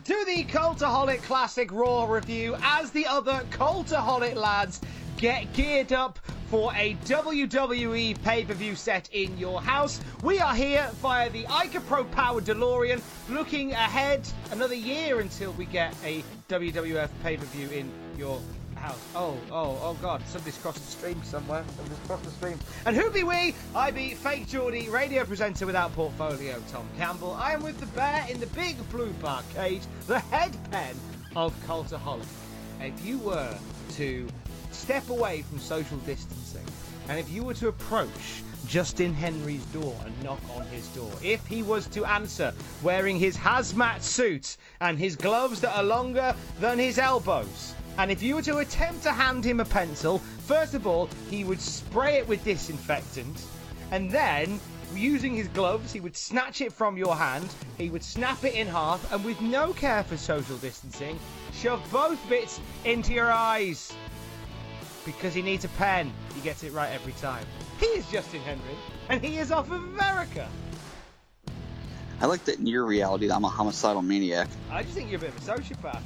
to the Cultaholic Classic Raw review as the other Cultaholic lads get geared up for a WWE pay-per-view set in your house. We are here via the Ica Pro Power DeLorean looking ahead another year until we get a WWF pay-per-view in your house. Oh, oh, oh God! Somebody's crossed the stream somewhere. Somebody's crossed the stream. And who be we? I be fake Geordie, radio presenter without portfolio, Tom Campbell. I am with the bear in the big blue bar cage, the head pen of Cultaholic. If you were to step away from social distancing, and if you were to approach Justin Henry's door and knock on his door, if he was to answer wearing his hazmat suit and his gloves that are longer than his elbows, and if you were to attempt to hand him a pencil, first of all, he would spray it with disinfectant, and then, using his gloves, he would snatch it from your hand, he would snap it in half, and with no care for social distancing, shove both bits into your eyes. Because he needs a pen. He gets it right every time. He is Justin Henry, and he is off of America. I like that in your reality I'm a homicidal maniac. I just think you're a bit of a sociopath.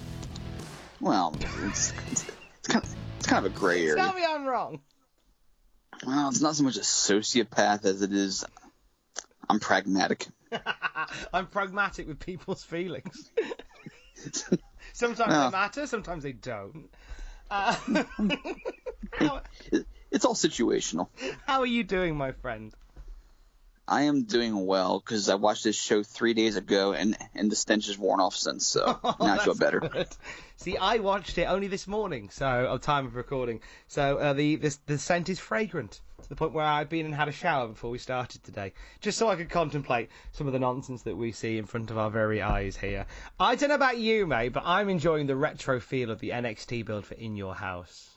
Well, it's, it's, it's, kind, of, it's kind of a gray area. Tell me I'm wrong. Well, it's not so much a sociopath as it is I'm pragmatic. I'm pragmatic with people's feelings. sometimes Well. they matter, sometimes they don't. Uh, how, It's all situational. how are you doing, my friend? I am doing well because I watched this show three days ago and and the stench has worn off since, so now I feel Oh, better. good. See, I watched it only this morning, so of time of recording. So uh, the this, the scent is fragrant to the point where I've been and had a shower before we started today, just so I could contemplate some of the nonsense that we see in front of our very eyes here. I don't know about you, mate, but I'm enjoying the retro feel of the NXT build for In Your House.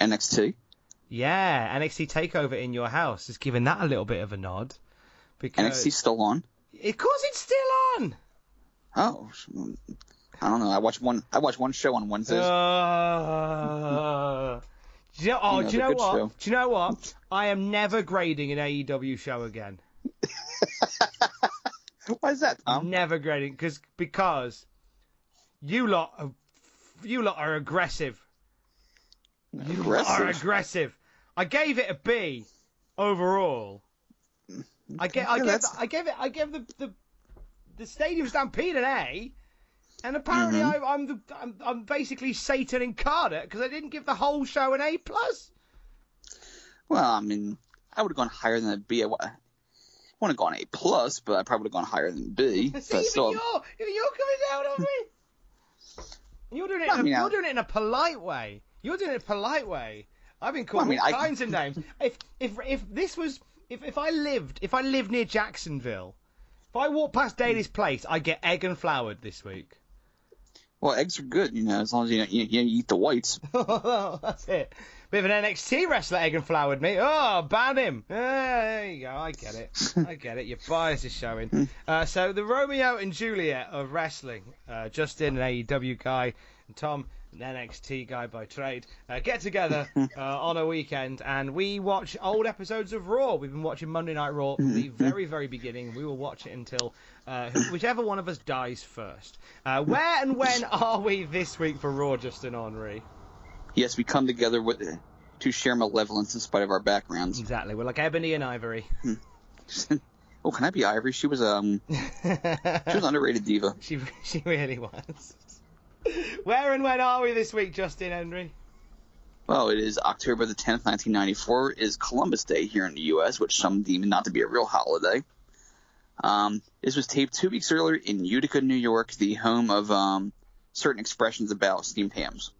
NXT. Yeah, NXT Takeover in Your House is giving that a little bit of a nod. Because NXT still on. of course it's still on. Oh, I don't know. I watched one. I watched one show on Wednesdays. Uh, do you know, oh, You know, do you know what? show. Do you know what? I am never grading an AEW show again. Why is that, Tom? Never grading because because you lot are, you lot are aggressive. You lot are Aggressive. aggressive. I gave it a B overall. I get I Yeah, gave I gave it I gave the the the Stadium Stampede an A. And apparently, Mm-hmm. I, I'm the I'm, I'm basically Satan incarnate because I didn't give the whole show an A plus. Well, I mean, I would have gone higher than a B. I wouldn't have gone A plus, but I probably would have gone higher than B. See, But even still, you're even you're coming down on me. You're doing it. I a, you're doing it in a polite way. You're doing it a polite way. I've been called Well, I mean, all I- kinds of names. If if if this was if if I lived if I lived near Jacksonville, if I walked past Daily's place, I get egg and flowered this week. well, eggs are good, you know, as long as you you, you eat the whites. That's it. Bit of an NXT wrestler egg and flowered me. Oh, ban him. Ah, there you go. I get it. I get it. Your bias is showing. Uh, so the Romeo and Juliet of wrestling. Uh, Justin, an AEW guy, and Tom, an NXT guy by trade, uh, get together uh, on a weekend and we watch old episodes of Raw. We've been watching Monday Night Raw from the very, very beginning. We will watch it until uh, whichever one of us dies first. Uh, where and when are we this week for Raw, Justin Henry? Yes, we come together with to share malevolence in spite of our backgrounds. Exactly. We're like Ebony and Ivory. oh, can I be Ivory? She was um, she was an underrated diva. She she really was. Where and when are we this week, Justin Henry? Well, it is October the 10th, 1994. It is Columbus Day here in the U.S., which some deem not to be a real holiday. Um, this was taped two weeks earlier in Utica, New York, the home of um, certain expressions about steamed hams.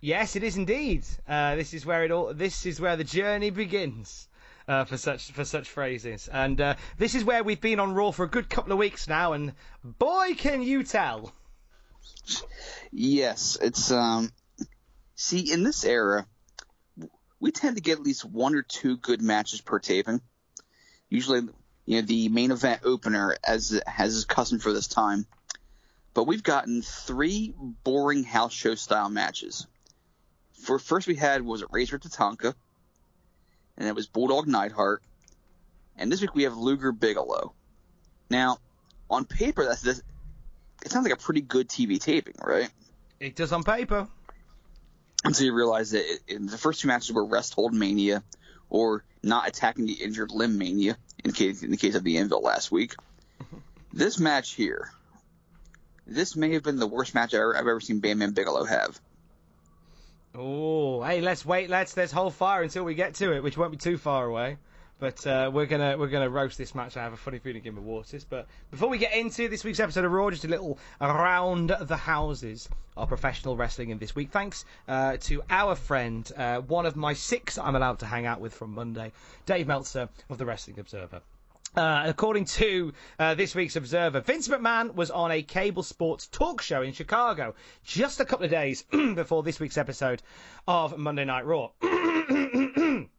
Yes, it is indeed. Uh, this is where it all. This is where the journey begins. Uh, for such for such phrases, and uh, this is where we've been on Raw for a good couple of weeks now, and boy, can you tell! Yes, it's um. See, in this era, we tend to get at least one or two good matches per taping. Usually, you know, the main event opener, as has is custom for this time. But we've gotten three boring house show style matches. For first, we had was it Razor Tatanka, and it was Bulldog Neidhart, and this week we have Luger Bigelow. Now, on paper, that's this. It sounds like a pretty good TV taping, right? It does on paper. Until you realize that it, it, the first two matches were rest hold mania, or not attacking the injured limb mania, in case in the case of the Anvil last week. this match here, this may have been the worst match I've ever, I've ever seen Bam Bam Bigelow have. Oh, hey, let's wait. Let's let's hold fire until we get to it, which won't be too far away. But uh, we're gonna we're gonna roast this match. I have a funny feeling in my waters. But before we get into this week's episode of Raw, just a little around the houses of professional wrestling in this week. Thanks uh, to our friend, uh, one of my six I'm allowed to hang out with from Monday, Dave Meltzer of the Wrestling Observer. Uh, according to uh, this week's Observer, Vince McMahon was on a cable sports talk show in Chicago just a couple of days before this week's episode of Monday Night Raw.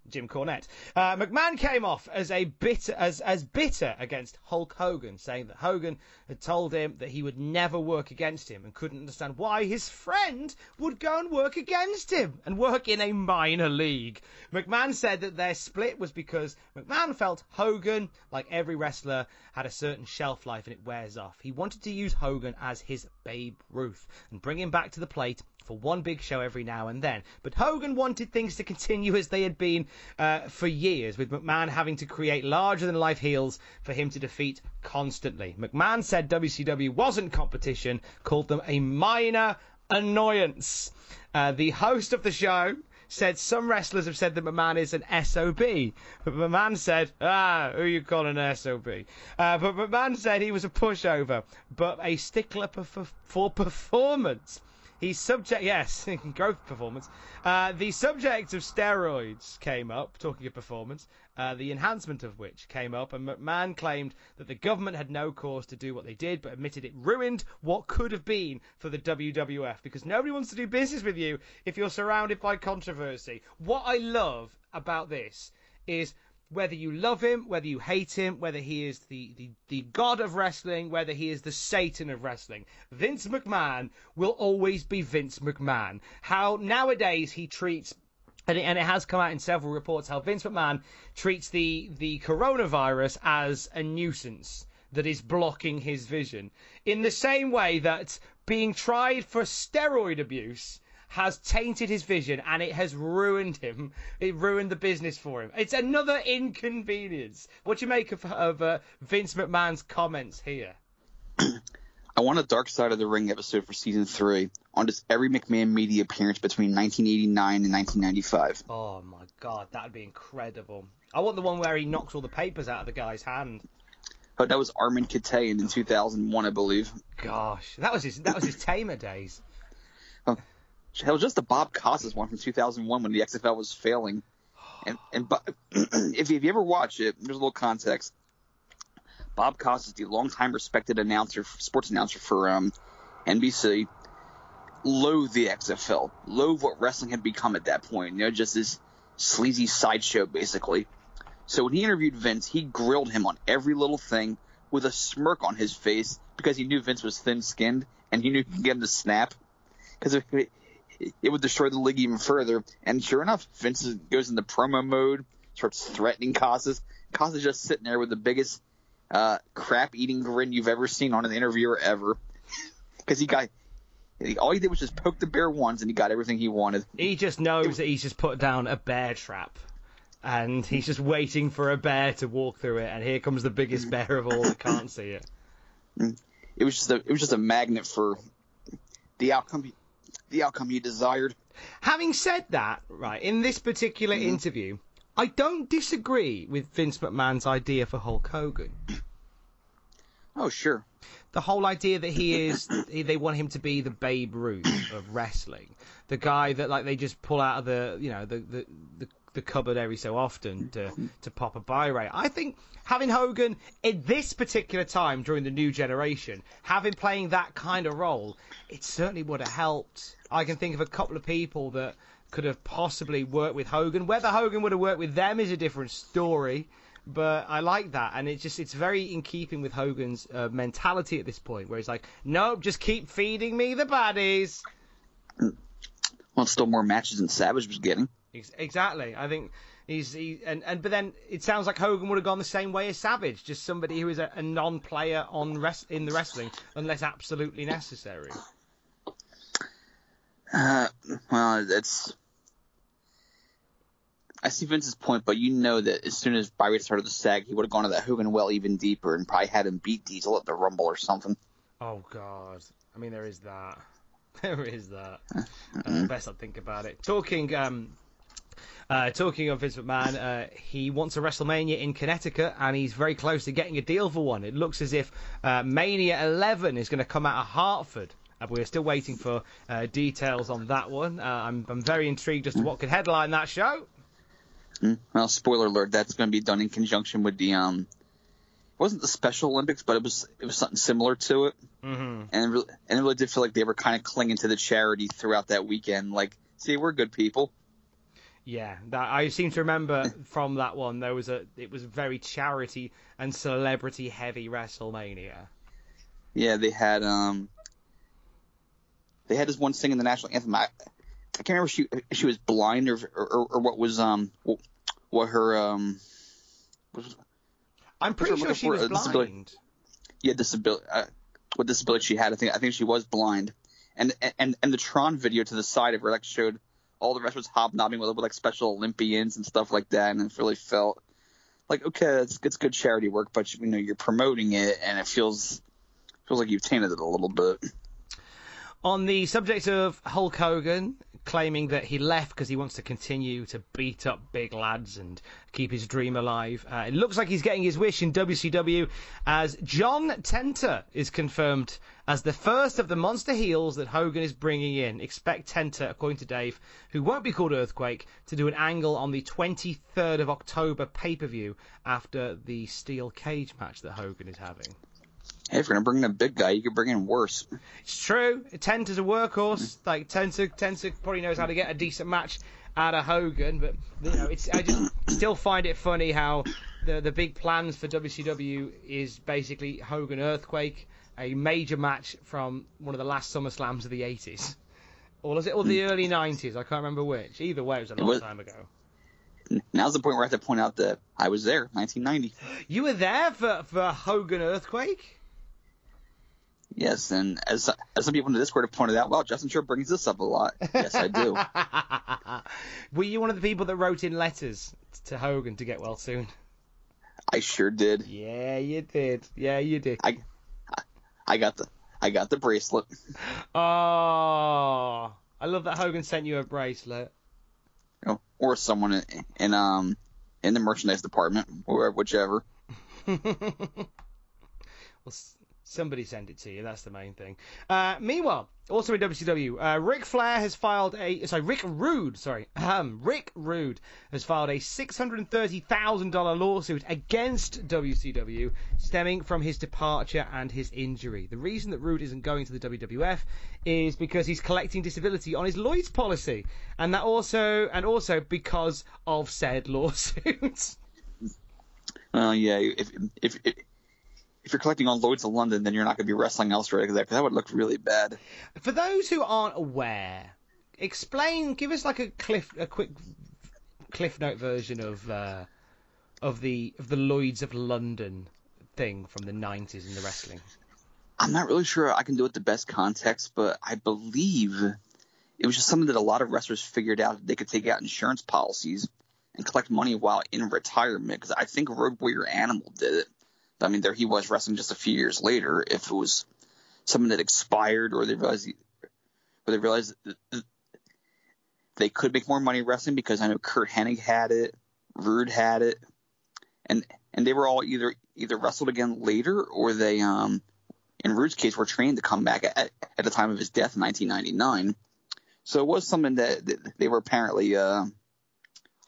Jim Cornette. Uh, McMahon came off as a bitter as as bitter against Hulk Hogan, saying that Hogan had told him that he would never work against him and couldn't understand why his friend would go and work against him and work in a minor league. McMahon said that their split was because McMahon felt Hogan, like every wrestler, had a certain shelf life and it wears off. He wanted to use Hogan as his Babe Ruth and bring him back to the plate for one big show every now and then. But Hogan wanted things to continue as they had been uh, for years, with McMahon having to create larger than life heels for him to defeat constantly. McMahon said WCW wasn't competition, called them a minor annoyance. Uh, the host of the show said some wrestlers have said that McMahon is an SOB. But McMahon said, ah, who you calling an SOB? Uh, but McMahon said he was a pushover, but a stickler for performance. He's subject, yes, growth performance. Uh, the subject of steroids came up, talking of performance, uh, the enhancement of which came up, and McMahon claimed that the government had no cause to do what they did, but admitted it ruined what could have been for the WWF because nobody wants to do business with you if you're surrounded by controversy. What I love about this is whether you love him, whether you hate him, whether he is the, the, the god of wrestling, whether he is the Satan of wrestling, Vince McMahon will always be Vince McMahon. How nowadays he treats and it, and it, has come out in several reports how Vince McMahon treats the, the coronavirus as a nuisance that is blocking his vision. In the same way that being tried for steroid abuse has tainted his vision and it has ruined him. It ruined the business for him. It's another inconvenience. What do you make of, of uh, Vince McMahon's comments here? I want a Dark Side of the Ring episode for season three on just every McMahon media appearance between 1989 and 1995. Oh my god, that'd be incredible. I want the one where he knocks all the papers out of the guy's hand. Oh, that was Armen Keteyian in 2001, I believe. Gosh, that was his that was his tamer days. Oh, Hell, just the Bob Costas one from 2001 when the XFL was failing. And and if you, ever watch it, there's a little context. Bob Costas, the longtime respected announcer, sports announcer for um, NBC, loathed the XFL, loathed what wrestling had become at that point. You know, just this sleazy sideshow, basically. So when he interviewed Vince, he grilled him on every little thing with a smirk on his face because he knew Vince was thin-skinned and he knew he could get him to snap. Because it would destroy the league even further. And sure enough, Vince goes into promo mode, starts threatening Costas. Costas just sitting there with the biggest uh, crap eating grin you've ever seen on an interviewer ever. Because he got all he did was just poke the bear once, and he got everything he wanted. He just knows that he's just put down a bear trap, and he's just waiting for a bear to walk through it. And here comes the biggest bear of all that can't see it. It was just a it was just a magnet for the outcome the outcome he desired. Having said that, right in this particular Mm-hmm. interview, I don't disagree with Vince McMahon's idea for Hulk Hogan. Oh sure, the whole idea that he is they want him to be the Babe Ruth of wrestling, the guy that like they just pull out of the you know the the, the, the cupboard every so often to to pop a buy rate. I think having Hogan in this particular time during the new generation, having playing that kind of role, it certainly would have helped. I can think of a couple of people that could have possibly worked with Hogan. Whether Hogan would have worked with them is a different story but I like that, and it's just it's very in keeping with Hogan's uh, mentality at this point, where he's like, nope, just keep feeding me the baddies. well, still more matches than Savage was getting. Ex- Exactly, I think he's he, and and but then it sounds like Hogan would have gone the same way as Savage, just somebody who is a, a non-player on res- in the wrestling unless absolutely necessary. Uh, well, it's. I see Vince's point, but you know that as soon as Byron started to sag, he would have gone to that Hogan well even deeper and probably had him beat Diesel at the Rumble or something. Oh God, I mean there is that, there is that. Uh, best not think about it. Talking um, Uh, talking of Vince McMahon, uh, he wants a WrestleMania in Connecticut, and he's very close to getting a deal for one. It looks as if uh, Mania 11 is going to come out of Hartford. Uh, we're still waiting for uh, details on that one. Uh, I'm, I'm very intrigued as to what could headline that show. Well, spoiler alert, that's going to be done in conjunction with the um. It wasn't the Special Olympics, but it was it was something similar to it, Mm-hmm. and it really, and it really did feel like they were kind of clinging to the charity throughout that weekend. Like, see, we're good people. Yeah, that, I seem to remember from that one there was a it was very charity and celebrity heavy WrestleMania. Yeah, they had um. They had this one singing the national anthem. I, I can't remember if she if she was blind or or, or what was um what her um. Was, I'm pretty sure she was was it for? Uh, disability. blind. yeah, disability. Uh, what disability she had? I think I think she was blind, and and and the Tron video to the side of her like showed all the wrestlers hobnobbing with, with like Special Olympians and stuff like that, and it really felt like okay, it's it's good charity work, but you know you're promoting it, and it feels feels like you've tainted it a little bit. On the subject of Hulk Hogan claiming that he left because he wants to continue to beat up big lads and keep his dream alive, uh, it looks like he's getting his wish in WCW as John Tenta is confirmed as the first of the monster heels that Hogan is bringing in. Expect Tenta, according to Dave, who won't be called Earthquake, to do an angle on the 23rd of October pay-per-view after the steel cage match that Hogan is having. Hey, if you're gonna bring in a big guy, you could bring in worse. It's true. Tenta's a workhorse. Mm. Like Tenta, Tenta probably knows how to get a decent match out of Hogan, but you know, it's I just still find it funny how the the big plans for WCW is basically Hogan Earthquake, a major match from one of the last Summer Slams of the 80s. Or was it or the mm. early 90s? I can't remember which. Either way, it was a long was- time ago. Now's the point where I have to point out that I was there, 1990. You were there for for Hogan Earthquake. Yes, and as as some people in the Discord have pointed out, well, Justin sure brings this up a lot. Yes, I do. Were you one of the people that wrote in letters to Hogan to get well soon? I sure did. Yeah, you did. Yeah, you did. I, I got the I got the bracelet. Oh, I love that Hogan sent you a bracelet. or someone in, in um in the merchandise department, or whichever. Well, somebody sent it to you. That's the main thing. Uh, meanwhile, also in WCW, uh, Ric Flair has filed a sorry Rick Rude sorry um, Rick Rude has filed a six hundred thirty thousand dollar lawsuit against WCW stemming from his departure and his injury. The reason that Rude isn't going to the WWF is because he's collecting disability on his Lloyd's policy, and that also and also because of said lawsuits. Well, yeah, if if if, if you're collecting on Lloyd's of London, then you're not going to be wrestling elsewhere because that, would look really bad. For those who aren't aware, explain, give us like a cliff, a quick cliff note version of uh, of the of the Lloyd's of London thing from the '90s in the wrestling. I'm not really sure I can do it the best context, but I believe it was just something that a lot of wrestlers figured out that they could take out insurance policies and collect money while in retirement. Because I think Road Warrior Animal did it. I mean, there he was wrestling just a few years later. If it was something that expired or they realized, or they realized they could make more money wrestling because I know Curt Hennig had it, Rude had it, and and they were all either either wrestled again later or they um in Rude's case were trained to come back at, at the time of his death in 1999. So it was something that, that they were apparently uh,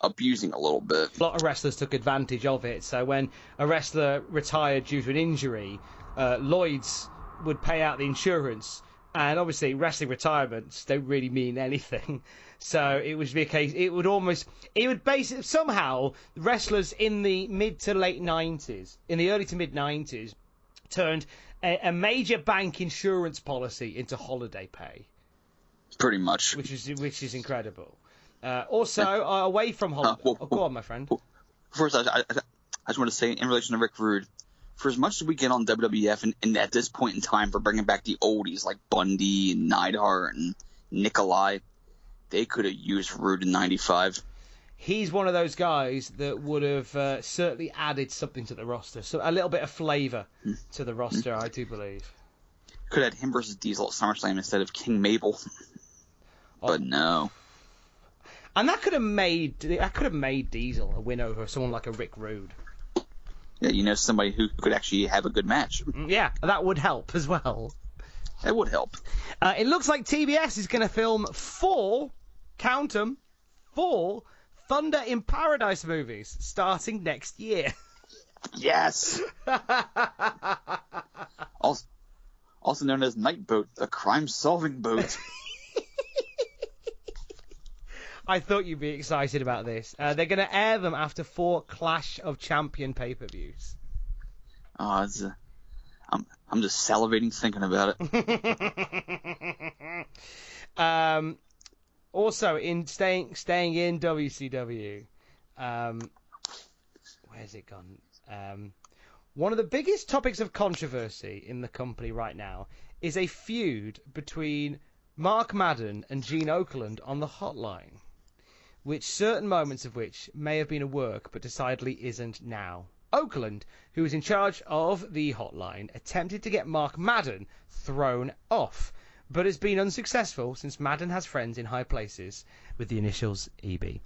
abusing a little bit. A lot of wrestlers took advantage of it. So when a wrestler retired due to an injury, uh, Lloyd's would pay out the insurance. And obviously, wrestling retirements don't really mean anything. So it would be a case. It would almost. It would basically somehow wrestlers in the mid to late 90s, in the early to mid 90s, turned a, a major bank insurance policy into holiday pay. Pretty much. Which is which is incredible. Uh, also, uh, away from. Uh, well, oh, go on, my friend. First, I, I, I, just want to say in relation to Rick Rude, for as much as we get on WWF and, and, at this point in time for bringing back the oldies like Bundy and Neidhart and Nikolai, they could have used Rude in '95. He's one of those guys that would have uh, certainly added something to the roster, so a little bit of flavour mm. to the roster. I do believe. Could have had him versus Diesel at SummerSlam instead of King Mabel, oh. but no. And that could have made that could have made Diesel a win over someone like a Rick Rude. Yeah, you know somebody who could actually have a good match. Mm, yeah, that would help as well. It would help. Uh, it looks like TBS is going to film four, count them, four Thunder in Paradise movies starting next year. Yes. also, also known as Night Boat, a crime-solving boat. I thought you'd be excited about this. Uh, they're going to air them after four Clash of Champion pay-per-views. Oh, it's, uh, I'm I'm just salivating thinking about it. um, also, in staying staying in WCW, um, where's it gone? Um, one of the biggest topics of controversy in the company right now is a feud between Mark Madden and Gene Okerlund on the hotline, which certain moments of which may have been a work, but decidedly isn't now. Okerlund, who was in charge of the hotline, attempted to get Mark Madden thrown off but has been unsuccessful since Madden has friends in high places with the initials EB.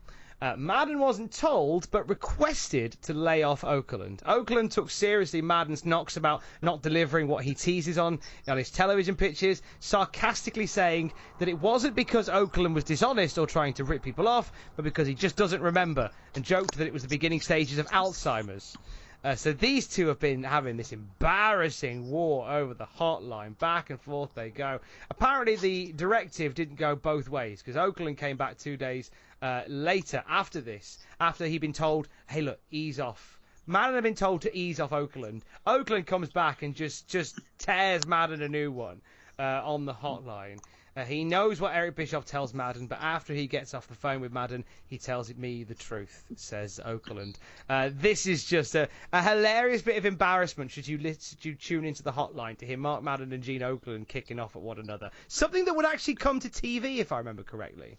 Uh, Madden wasn't told, but requested to lay off Okerlund. Okerlund took seriously Madden's knocks about not delivering what he teases on on his television pitches, sarcastically saying that it wasn't because Okerlund was dishonest or trying to rip people off, but because he just doesn't remember, and joked that it was the beginning stages of Alzheimer's. Uh, so these two have been having this embarrassing war over the hotline. Back and forth they go. Apparently, the directive didn't go both ways because Okerlund came back two days uh, later after this, after he'd been told, hey, look, ease off. Madden had been told to ease off Okerlund. Okerlund comes back and just, just tears Madden a new one uh, on the hotline. Uh, he knows what Eric Bischoff tells Madden, but after he gets off the phone with Madden, he tells me the truth, says Okerlund. Uh, this is just a, a, hilarious bit of embarrassment should you, should you tune into the hotline to hear Mark Madden and Gene Okerlund kicking off at one another. Something that would actually come to TV, if I remember correctly.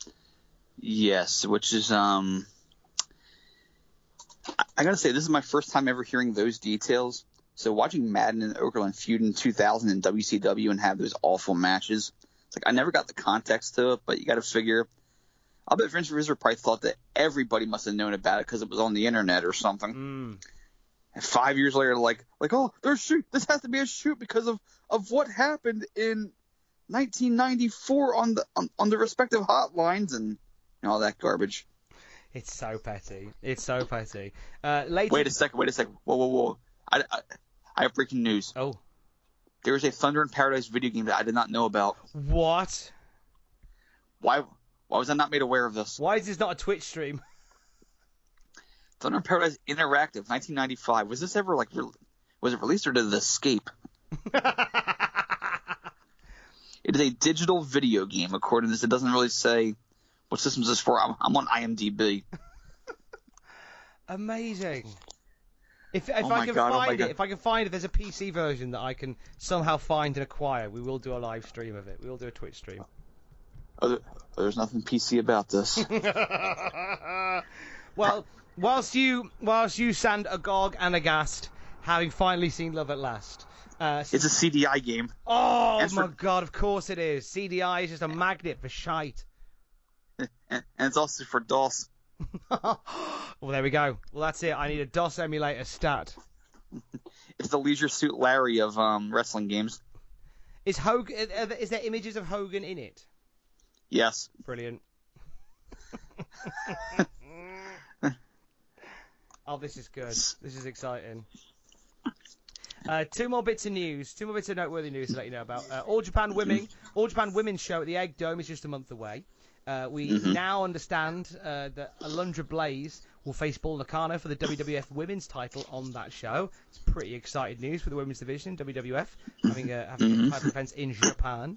Yes, which is um, I, I gotta say this is my first time ever hearing those details. So watching Madden and Okerlund feud in 2000 in WCW and have those awful matches it's like I never got the context to it, but you got to figure. I'll bet Vince Russo probably thought that everybody must have known about it because it was on the internet or something. Mm. And five years later, like, like, oh, there's shoot. This has to be a shoot because of of what happened in 1994 on the on, on the respective hotlines and, and all that garbage. It's so petty. It's so petty. Uh, later... Wait a second. Wait a second. Whoa, whoa, whoa. I, I, I have breaking news. Oh. There is a Thunder in Paradise video game that I did not know about. What? Why? Why was I not made aware of this? Why is this not a Twitch stream? Thunder in Paradise Interactive, 1995. Was this ever like? Re- was it released or did it escape? it is a digital video game. According to this, it doesn't really say what systems is this for? I'm, I'm on IMDb. Amazing. If, if Oh I can God, oh find God. it, if I can find it, there's a PC version that I can somehow find and acquire, we will do a live stream of it. We will do a Twitch stream. Oh, there- there's nothing PC about this. well, whilst you whilst you stand agog and aghast, having finally seen Love at Last. Uh, it's a CDI game. oh and my for- god! Of course it is. CDI is just a magnet for shite. and it's also for DOS. well, there we go. Well, that's it. I need a DOS emulator stat. It's the Leisure Suit Larry of um, wrestling games. Is Hogan? Is there images of Hogan in it? Yes. Brilliant. oh, this is good. This is exciting. Uh, two more bits of news, two more bits of noteworthy news to let you know about. Uh, All Japan Women, All Japan Women's show at the Egg Dome is just a month away. Uh, we now understand uh, that Alundra Blaze will face Bull Nakano for the WWF Women's title on that show. It's pretty exciting news for the women's division, WWF, having a, having a title defense in Japan.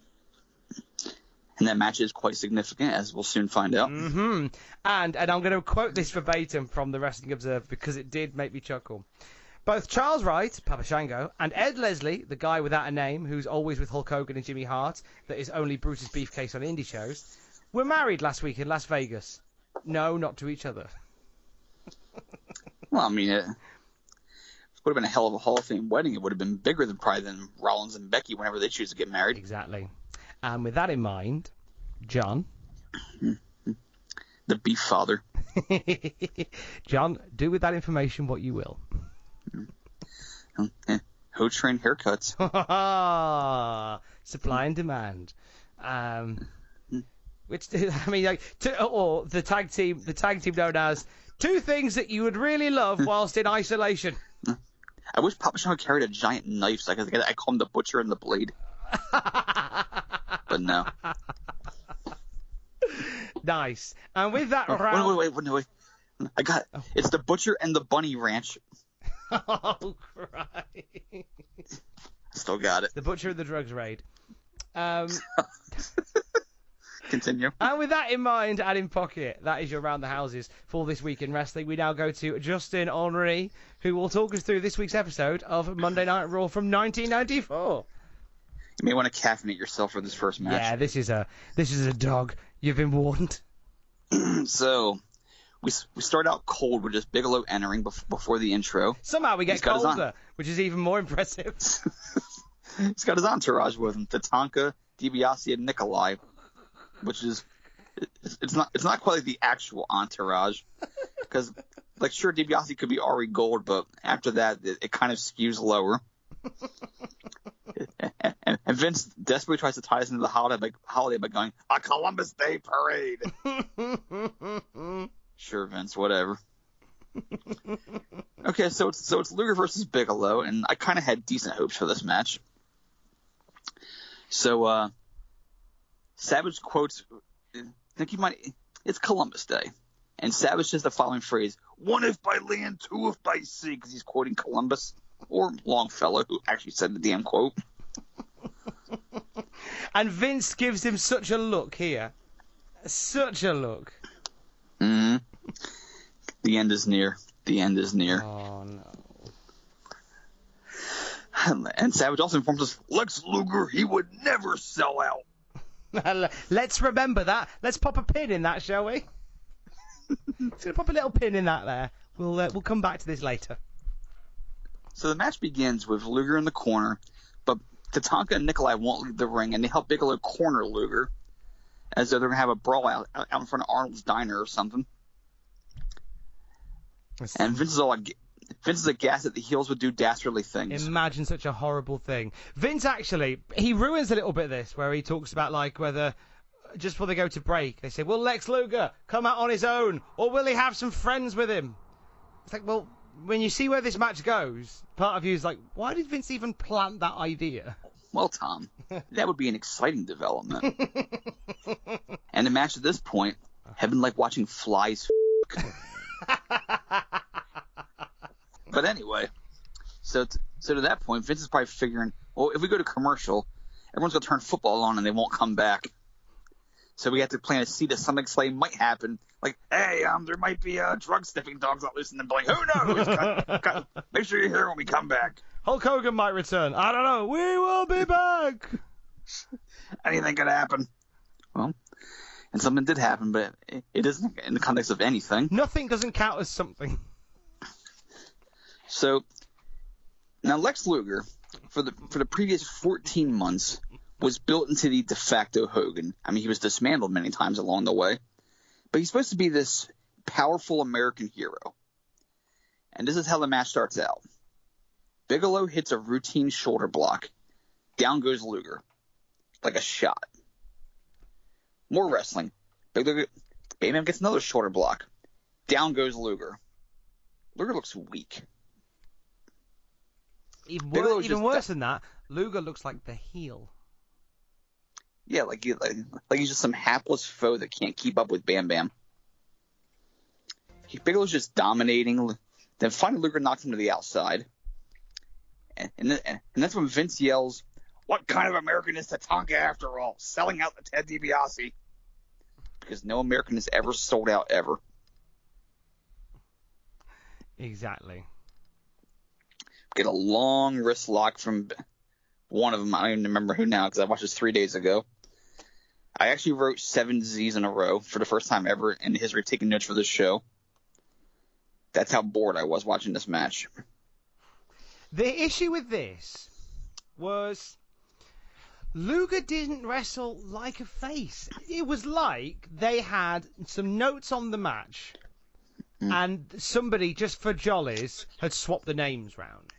And that match is quite significant, as we'll soon find out. hmm And and I'm going to quote this verbatim from the Wrestling Observer because it did make me chuckle. Both Charles Wright, Papa Shango, and Ed Leslie, the guy without a name who's always with Hulk Hogan and Jimmy Hart, that is only Brutus Beefcake on indie shows, were married last week in Las Vegas. No, not to each other. Well, I mean, it would have been a hell of a Hall of Fame wedding. It would have been bigger than probably than Rollins and Becky whenever they choose to get married. Exactly. And with that in mind, John, The Beef Father. John, do with that information what you will. Eh, Ho train haircuts. Supply and demand. Um, which I mean, like, to, or the tag team, the tag team known as two things that you would really love whilst in isolation. I wish Papa Shango carried a giant knife so I could I call him the Butcher and the Blade. but no. Nice. And with that Wait, round, wait, wait, wait, wait. I got it. It's the Butcher and the Bunny Ranch. oh Christ! Still got it. The butcher of the drugs raid. Um, Continue. And with that in mind and in pocket, that is your round the houses for this week in wrestling. We now go to Justin Henry, who will talk us through this week's episode of Monday Night Raw from 1994. You may want to caffeinate yourself for this first match. Yeah, this is a this is a dog. You've been warned. So, we we start out cold with just Bigelow entering bef- before the intro. Somehow we get He's got his colder, which is even more impressive. He's got his entourage with him: Tatanka, DiBiase, and Nikolai, which is it's, not it's not quite like the actual entourage because like sure DiBiase could be Ari Gold, but after that it, it kind of skews lower. and, and Vince desperately tries to tie us into the holiday by, holiday by going a Columbus Day parade. sure, Vince, whatever. okay, so it's so it's Luger versus Bigelow, and I kind of had decent hopes for this match. So, uh, Savage quotes, I think he might, it's Columbus Day. And Savage says the following phrase, one if by land, two if by sea, because he's quoting Columbus, or Longfellow, who actually said the damn quote. and Vince gives him such a look here. Such a look. hmm The end is near. The end is near. Oh no. And Savage also informs us, Lex Luger, he would never sell out. Let's remember that. Let's pop a pin in that, shall we? Just gonna pop a little pin in that there. We'll uh, we'll come back to this later. So the match begins with Luger in the corner, but Tatanka and Nikolai won't leave the ring, and they help Bigelow corner Luger, as though they're gonna have a brawl out, out in front of Arnold's diner or something. And Vince is all like, Vince is aghast that the heels would do dastardly things. Imagine such a horrible thing. Vince actually he ruins a little bit of this where he talks about like whether uh, just before they go to break they say, "Will Lex Luger come out on his own, or will he have some friends with him?" It's like, well, when you see where this match goes, part of you is like, why did Vince even plant that idea? Well, Tom, that would be an exciting development. and the match at this point have been like watching flies. but anyway, so t- so to that point, Vince is probably figuring, well, if we go to commercial, everyone's gonna turn football on and they won't come back. So we have to plan a seed that something slay might happen. Like, hey, um, there might be uh, drug sniffing dogs out loose in the building. Who knows? cut, cut. Make sure you're here when we come back. Hulk Hogan might return. I don't know. We will be back. Anything could happen. Well, and something did happen, but it, it isn't in the context of anything. Nothing doesn't count as something. So now Lex Luger, for the for the previous 14 months, was built into the de facto Hogan. I mean, he was dismantled many times along the way, but he's supposed to be this powerful American hero. And this is how the match starts out. Bigelow hits a routine shoulder block. Down goes Luger, like a shot. More wrestling. Bigelow, Bayman gets another shoulder block. Down goes Luger. Luger looks weak. Even, wor- even worse that- than that, Luger looks like the heel. Yeah, like, he, like like he's just some hapless foe that can't keep up with Bam Bam. He, Bigelow's just dominating. Then finally Luger knocks him to the outside, and and, and that's when Vince yells, "What kind of American is Tatanka after all? Selling out the Ted DiBiase?" Because no American has ever sold out ever. Exactly. Get a long wrist lock from one of them. I don't even remember who now because I watched this three days ago. I actually wrote seven Z's in a row for the first time ever in the history of taking notes for this show. That's how bored I was watching this match. The issue with this was Luger didn't wrestle like a face. It was like they had some notes on the match, mm. and somebody just for jollies had swapped the names round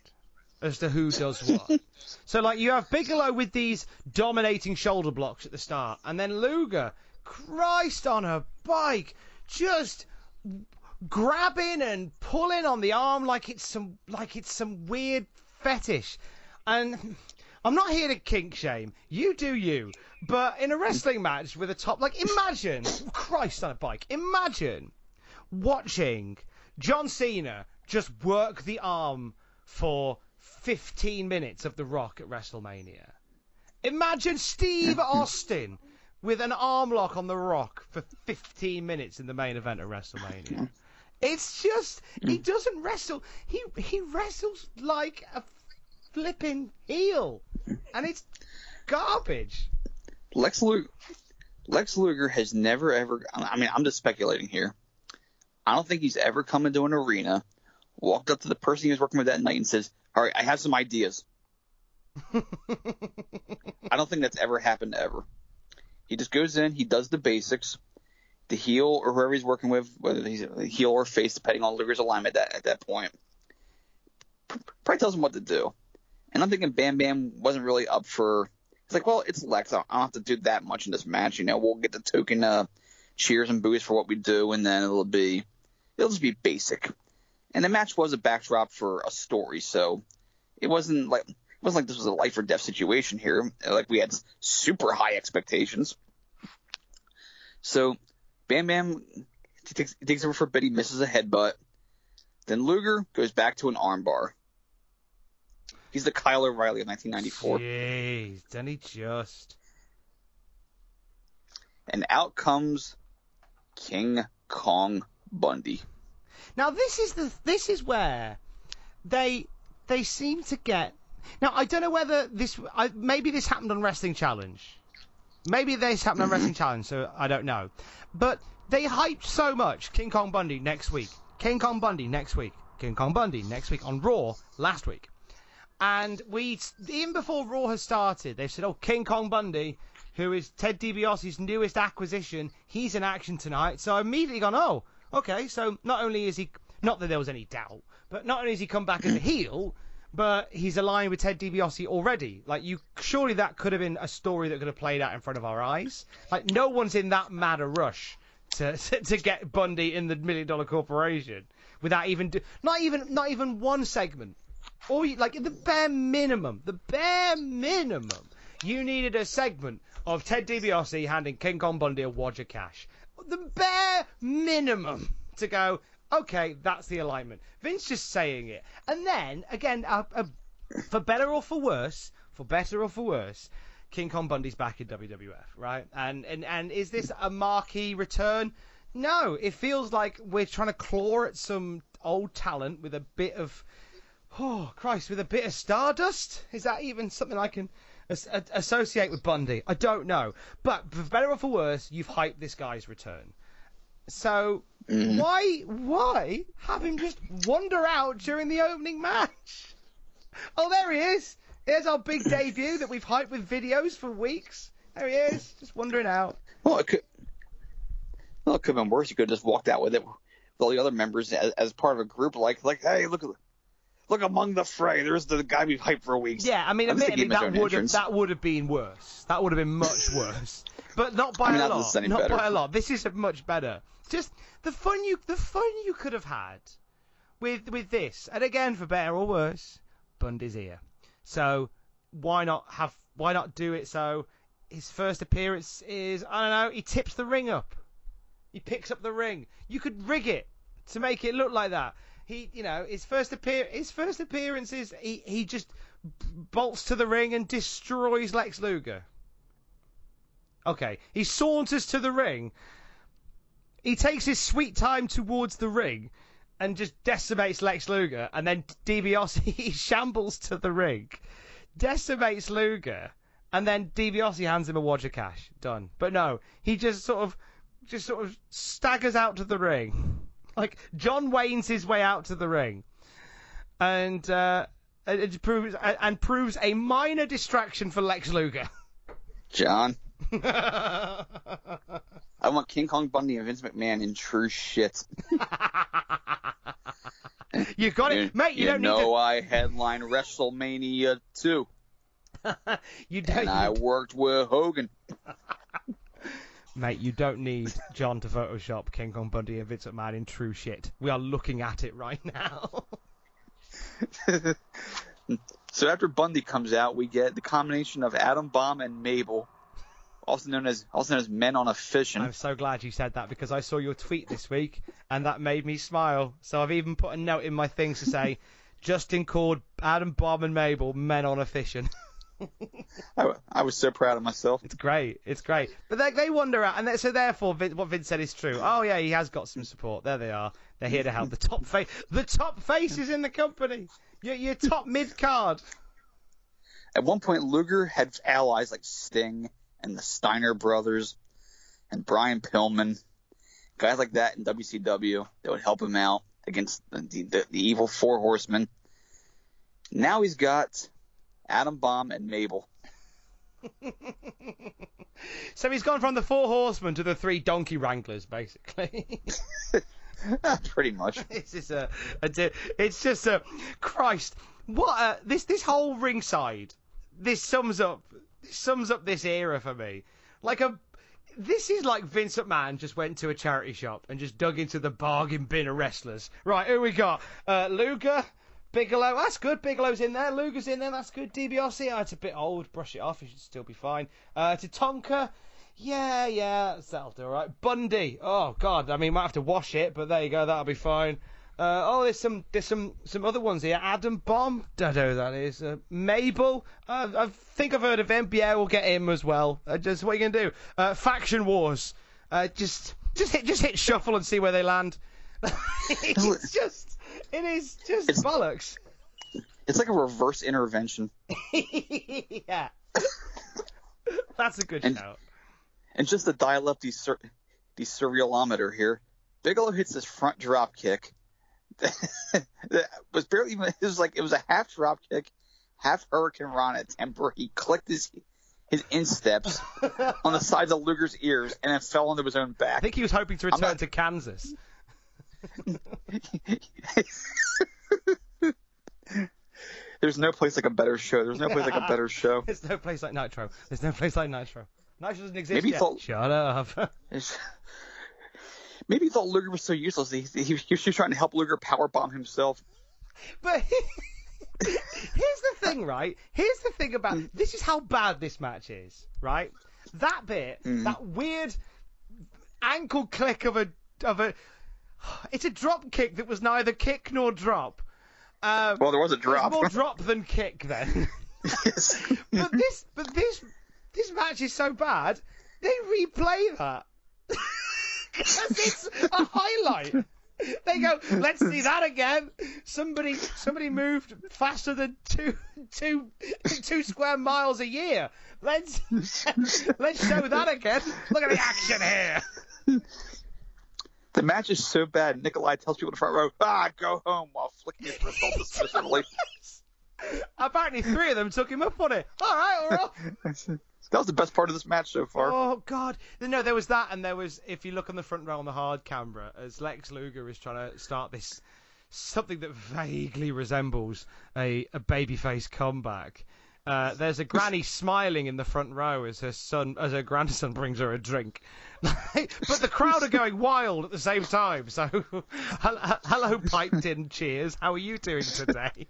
as to who does what. so like you have Bigelow with these dominating shoulder blocks at the start, and then Luger, Christ on a bike, just grabbing and pulling on the arm like it's some like it's some weird fetish. And I'm not here to kink shame. You do you. But in a wrestling match with a top like imagine Christ on a bike. Imagine watching John Cena just work the arm for 15 minutes of The Rock at WrestleMania. Imagine Steve Austin with an arm lock on The Rock for 15 minutes in the main event of WrestleMania. It's just he mm. doesn't wrestle. He he wrestles like a flipping heel, and it's garbage. Lex Luger, Lex Luger has never ever. I mean, I'm just speculating here. I don't think he's ever come into an arena, walked up to the person he was working with that night, and says, "All right, I have some ideas." I don't think that's ever happened ever. He just goes in, he does the basics. The heel or whoever he's working with, whether he's a heel or face, depending on Luger's alignment at that, at that point, probably tells him what to do. And I'm thinking Bam Bam wasn't really up for. It's like, well, it's Lex. I don't have to do that much in this match. You know, we'll get the token uh, cheers and boos for what we do, and then it'll be, it'll just be basic. And the match was a backdrop for a story, so it wasn't like it wasn't like this was a life or death situation here. Like we had super high expectations. So Bam Bam he takes, he takes over for Biddy, misses a headbutt. Then Luger goes back to an armbar. He's the Kyle O'Reilly of 1994. Jeez, done he just? And out comes King Kong Bundy. Now this is the this is where they they seem to get. Now I don't know whether this I, maybe this happened on Wrestling Challenge. Maybe this happened on Wrestling Challenge, so I don't know. But they hyped so much King Kong Bundy next week, King Kong Bundy next week, King Kong Bundy next week on Raw last week. And we even before Raw has started, they said, "Oh, King Kong Bundy, who is Ted DiBiase's newest acquisition, he's in action tonight." So I immediately gone, "Oh, okay." So not only is he not that there was any doubt, but not only has he come back as a heel, but he's aligned with Ted DiBiase already. Like you, surely that could have been a story that could have played out in front of our eyes. Like no one's in that mad a rush to to get Bundy in the Million Dollar Corporation without even do, not even not even one segment. Or like the bare minimum, the bare minimum, you needed a segment of Ted DiBiase handing King Kong Bundy a wad of cash. The bare minimum to go. Okay, that's the alignment. Vince just saying it, and then again, uh, uh, for better or for worse, for better or for worse, King Kong Bundy's back in WWF, right? And and and is this a marquee return? No, it feels like we're trying to claw at some old talent with a bit of, oh Christ, with a bit of stardust. Is that even something I can associate with Bundy? I don't know. But for better or for worse, you've hyped this guy's return. So mm-hmm. why why have him just wander out during the opening match? Oh, there he is. Here's our big debut that we've hyped with videos for weeks. There he is, just wandering out. Well, it could. Well, it could have been worse. You could have just walked out with it with all the other members as, as part of a group, like like, hey, look, look among the fray. There's the guy we've hyped for weeks. Yeah, I mean, admittedly, gave him his that would have that would have been worse. That would have been much worse, but not by I mean, a lot. Not better. by a lot. This is much better. Just the fun you the fun you could have had with with this, and again, for better or worse, Bundy's here. So why not have why not do it so his first appearance is I don't know he tips the ring up, he picks up the ring. You could rig it to make it look like that. He, you know, his first appear his first appearance is he he just bolts to the ring and destroys Lex Luger. Okay, he saunters to the ring. He takes his sweet time towards the ring and just decimates Lex Luger, and then DiBiase he shambles to the ring, decimates Luger, and then DiBiase hands him a wad of cash. Done. But no, he just sort of, just sort of staggers out to the ring, like John Wayne's his way out to the ring, and uh, it proves and proves a minor distraction for Lex Luger. John, I want King Kong Bundy and Vince McMahon in true shit. you got You, it, mate. You, you don't know need I headline WrestleMania 2. You don't. and I worked with Hogan. Mate, you don't need John to Photoshop King Kong Bundy and Vincent McMahon in true shit. We are looking at it right now. So after Bundy comes out, we get the combination of Adam Bomb and Mabel, also known as also known as Men on a Fishing. I'm so glad you said that because I saw your tweet this week and that made me smile. So I've even put a note in my things to say, Justin called Adam Bomb, and Mabel men on a fishing. I, I was so proud of myself. It's great. It's great. But they, they wander out, and they, so therefore, Vin, what Vince said is true. Oh yeah, he has got some support. There they are. They're here to help. The top face, the top faces in the company. Your, your top mid card. At one point, Luger had allies like Sting and the Steiner brothers and Brian Pillman, guys like that in WCW that would help him out against the, the, the evil Four Horsemen. Now he's got Adam Bomb and Mabel. So he's gone from the four horsemen to the three donkey wranglers, basically. Pretty much. it's just a, a it's just a Christ. What a, this this whole ringside. This sums up this sums up this era for me. Like a this is like Vince McMahon just went to a charity shop and just dug into the bargain bin of wrestlers. Right, who we got? Uh, Luger, Bigelow. That's good. Bigelow's in there. Luger's in there. That's good. DiBiase. Oh, it's a bit old. Brush it off. It should still be fine. Uh, Tatanka. Yeah, yeah, that'll do all right. Bundy. Oh God, I mean, might have to wash it, but there you go. That'll be fine. Uh, oh, there's some there's some some other ones here. Adam Bomb. Don't know who that is. Uh, Mabel. Uh, I think I've heard of him. Yeah, we'll get him as well. Uh, just what are you gonna do? Uh, Faction Wars. Uh, just just hit just hit shuffle and see where they land. it's just it is just It's- bollocks. It's like a reverse intervention. yeah. That's a good And- shout. And just to dial up the, cer- the serialometer here, Bigelow hits this front drop kick. that was barely even, it was like, it was a half drop kick, half Hurricane Ron at temper. he clicked his, his insteps on the sides of Luger's ears and then fell onto his own back. I think he was hoping to return not- to Kansas. There's no place like a better show. There's no place like a better show. There's no place like Nitro. There's no place like Nitro. Nitro doesn't exist Maybe he yet. thought- Shut up. Maybe he thought Luger was so useless. He, he, he was just trying to help Luger powerbomb himself. but here's the thing, right? Here's the thing about mm. this is how bad this match is, right? That bit, mm. that weird ankle click of a of a it's a drop kick that was neither kick nor drop. Um, Well, there was a it was drop. more drop than kick then. Yes. but this, but this, this match is so bad, they replay that. Because it's a highlight. They go, let's see that again. Somebody, somebody moved faster than two, two, two square miles a year. Let's, let's show that again. Look at the action here. The match is so bad. Nikolai tells people in the front row, "Ah, go home," while flicking his wrist all dismissively. Apparently, three of them took him up on it. All right, we're off. That was the best part of this match so far. Oh God! No, there was that, and there was. If you look on the front row on the hard camera, as Lex Luger is trying to start this something that vaguely resembles a, a babyface comeback. Uh, there's a granny smiling in the front row as her son, as her grandson brings her a drink. but the crowd are going wild at the same time. So, hello, piped in cheers. How are you doing today?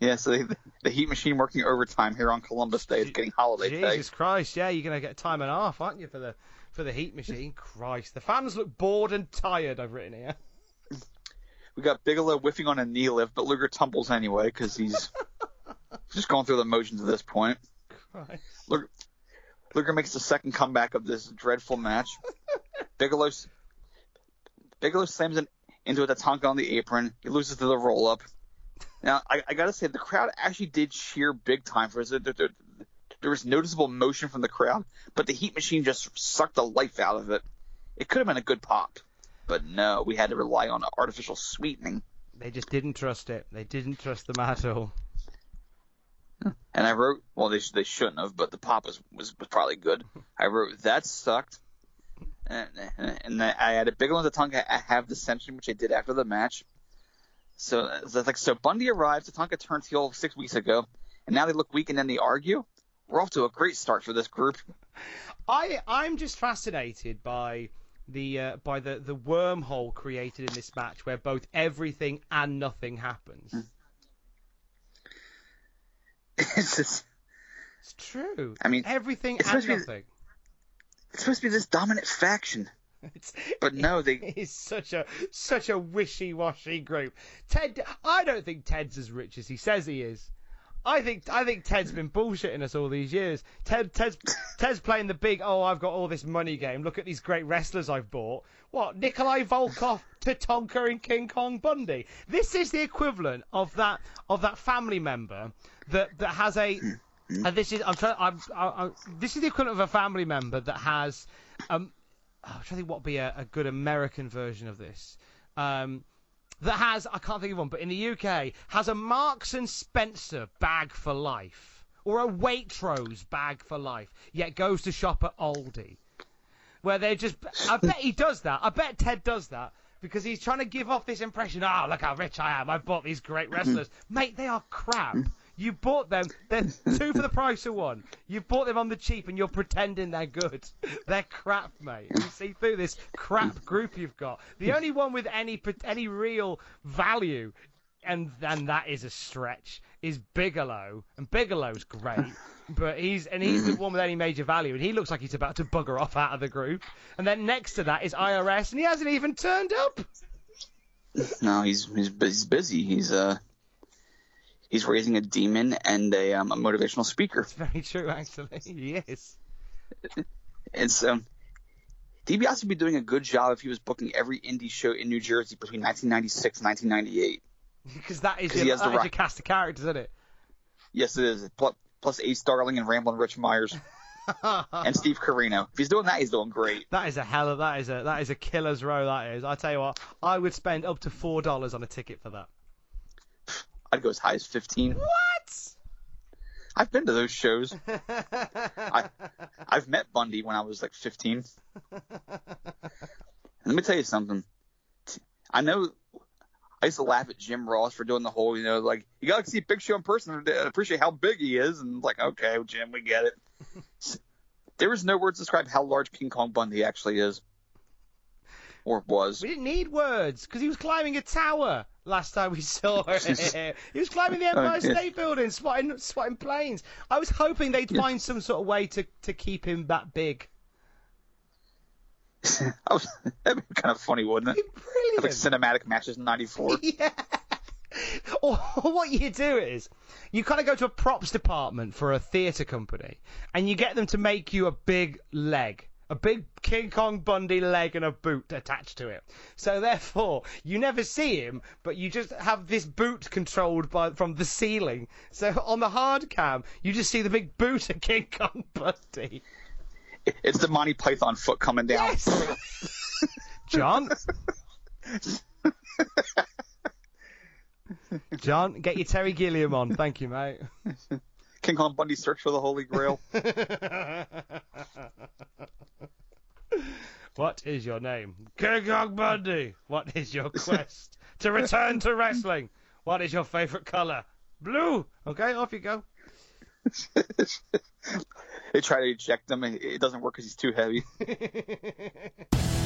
Yeah, so the, the heat machine working overtime here on Columbus Day is getting holiday pay. Jesus Christ! Yeah, you're gonna get time and a half, aren't you, for the for the heat machine? Christ, the fans look bored and tired. I've written here. We got Bigelow whiffing on a knee lift, but Luger tumbles anyway because he's just going through the motions at this point. Christ. Luger, Luger makes the second comeback of this dreadful match. Bigelow Bigelow slams it into a Tatanka on the apron. He loses to the roll up. Now, I, I gotta say, the crowd actually did cheer big time for us. There, there, there was noticeable motion from the crowd, but the heat machine just sucked the life out of it. It could have been a good pop, but no, we had to rely on artificial sweetening. They just didn't trust it. They didn't trust them at all. And I wrote, well, they, they shouldn't have, but the pop was, was, was probably good. I wrote, that sucked. And, and I had a big one with the tongue. I have dissension, which I did after the match. So, it's like, so Bundy arrives, Tatanka turns heel six weeks ago, and now they look weak and then they argue. We're off to a great start for this group. I I'm just fascinated by the uh, by the the wormhole created in this match where both everything and nothing happens. It's just, It's true. I mean, everything it's supposed to be- it's supposed to be this dominant faction. It's, But no, they- It's such a such a wishy-washy group. Ted, I don't think Ted's as rich as he says he is. I think I think Ted's been bullshitting us all these years. Ted Ted's Ted's playing the big oh I've got all this money game. Look at these great wrestlers I've bought. What Nikolai Volkov, Tatanka, and King Kong Bundy. This is the equivalent of that of that family member that that has a. And this is I'm trying. I'm, I, I, this is the equivalent of a family member that has um, I'm trying to think what would be a, a good American version of this. Um, that has, I can't think of one, but in the UK, has a Marks and Spencer bag for life. Or a Waitrose bag for life, yet goes to shop at Aldi. Where they're just, I bet he does that. I bet Ted does that. Because he's trying to give off this impression, oh, look how rich I am. I've bought these great wrestlers. Mate, they are crap. You bought them. They're two for the price of one. You bought them on the cheap, and you're pretending they're good. They're crap, mate. You see through this crap group you've got. The only one with any any real value, and and that is a stretch, is Bigelow. And Bigelow's great, but he's and he's the one with any major value, and he looks like he's about to bugger off out of the group. And then next to that is IRS, and he hasn't even turned up. No, he's he's, he's busy. He's uh he's raising a demon and a um, a motivational speaker. It's very true, actually. Yes. is. It's um DiBiase would be doing a good job if he was booking every indie show in New Jersey between 1996 and 1998. Because that is 'Cause he your, has the that is right- your cast of characters, isn't it? Yes, it is. Plus, plus Ace Darling and Ramblin' Rich Myers and Steve Corino. If he's doing that, he's doing great. That is a hell of that is a that is a killer's row. That is. I tell you what, I would spend up to four dollars on a ticket for that. I'd go as high as 15. What? I've been to those shows. I, I've met Bundy when I was like 15. Let me tell you something. I know I used to laugh at Jim Ross for doing the whole, you know, like you gotta see Big Show in person to appreciate how big he is, and like, okay, Jim, we get it. there is no words to describe how large King Kong Bundy actually is, or was. We didn't need words because he was climbing a tower last time we saw him. he was climbing the Empire yeah. State Building, swatting swatting planes. I was hoping they'd find some sort of way to to keep him that big. Was, that'd be kind of funny, wouldn't it? Brilliant. Like cinematic matches in '94. Yeah. or, or what you do is you kind of go to a props department for a theatre company and you get them to make you a big leg. A big King Kong Bundy leg and a boot attached to it. So therefore, you never see him, but you just have this boot controlled by from the ceiling. So on the hard cam, you just see the big boot of King Kong Bundy. It's the Monty Python foot coming down. Yes. John. John, get your Terry Gilliam on. Thank you, mate. King Kong Bundy search for the Holy Grail. what is your name? King Kong Bundy. What is your quest to return to wrestling? What is your favorite color? Blue. Okay, off you go. they try to eject him. It doesn't work because he's too heavy.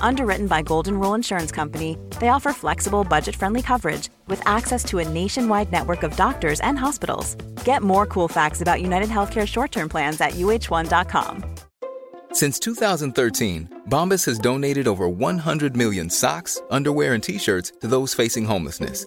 Underwritten by Golden Rule Insurance Company, they offer flexible, budget friendly coverage with access to a nationwide network of doctors and hospitals. Get more cool facts about United Healthcare short term plans at uh1.com. Since 2013, Bombas has donated over 100 million socks, underwear, and t shirts to those facing homelessness.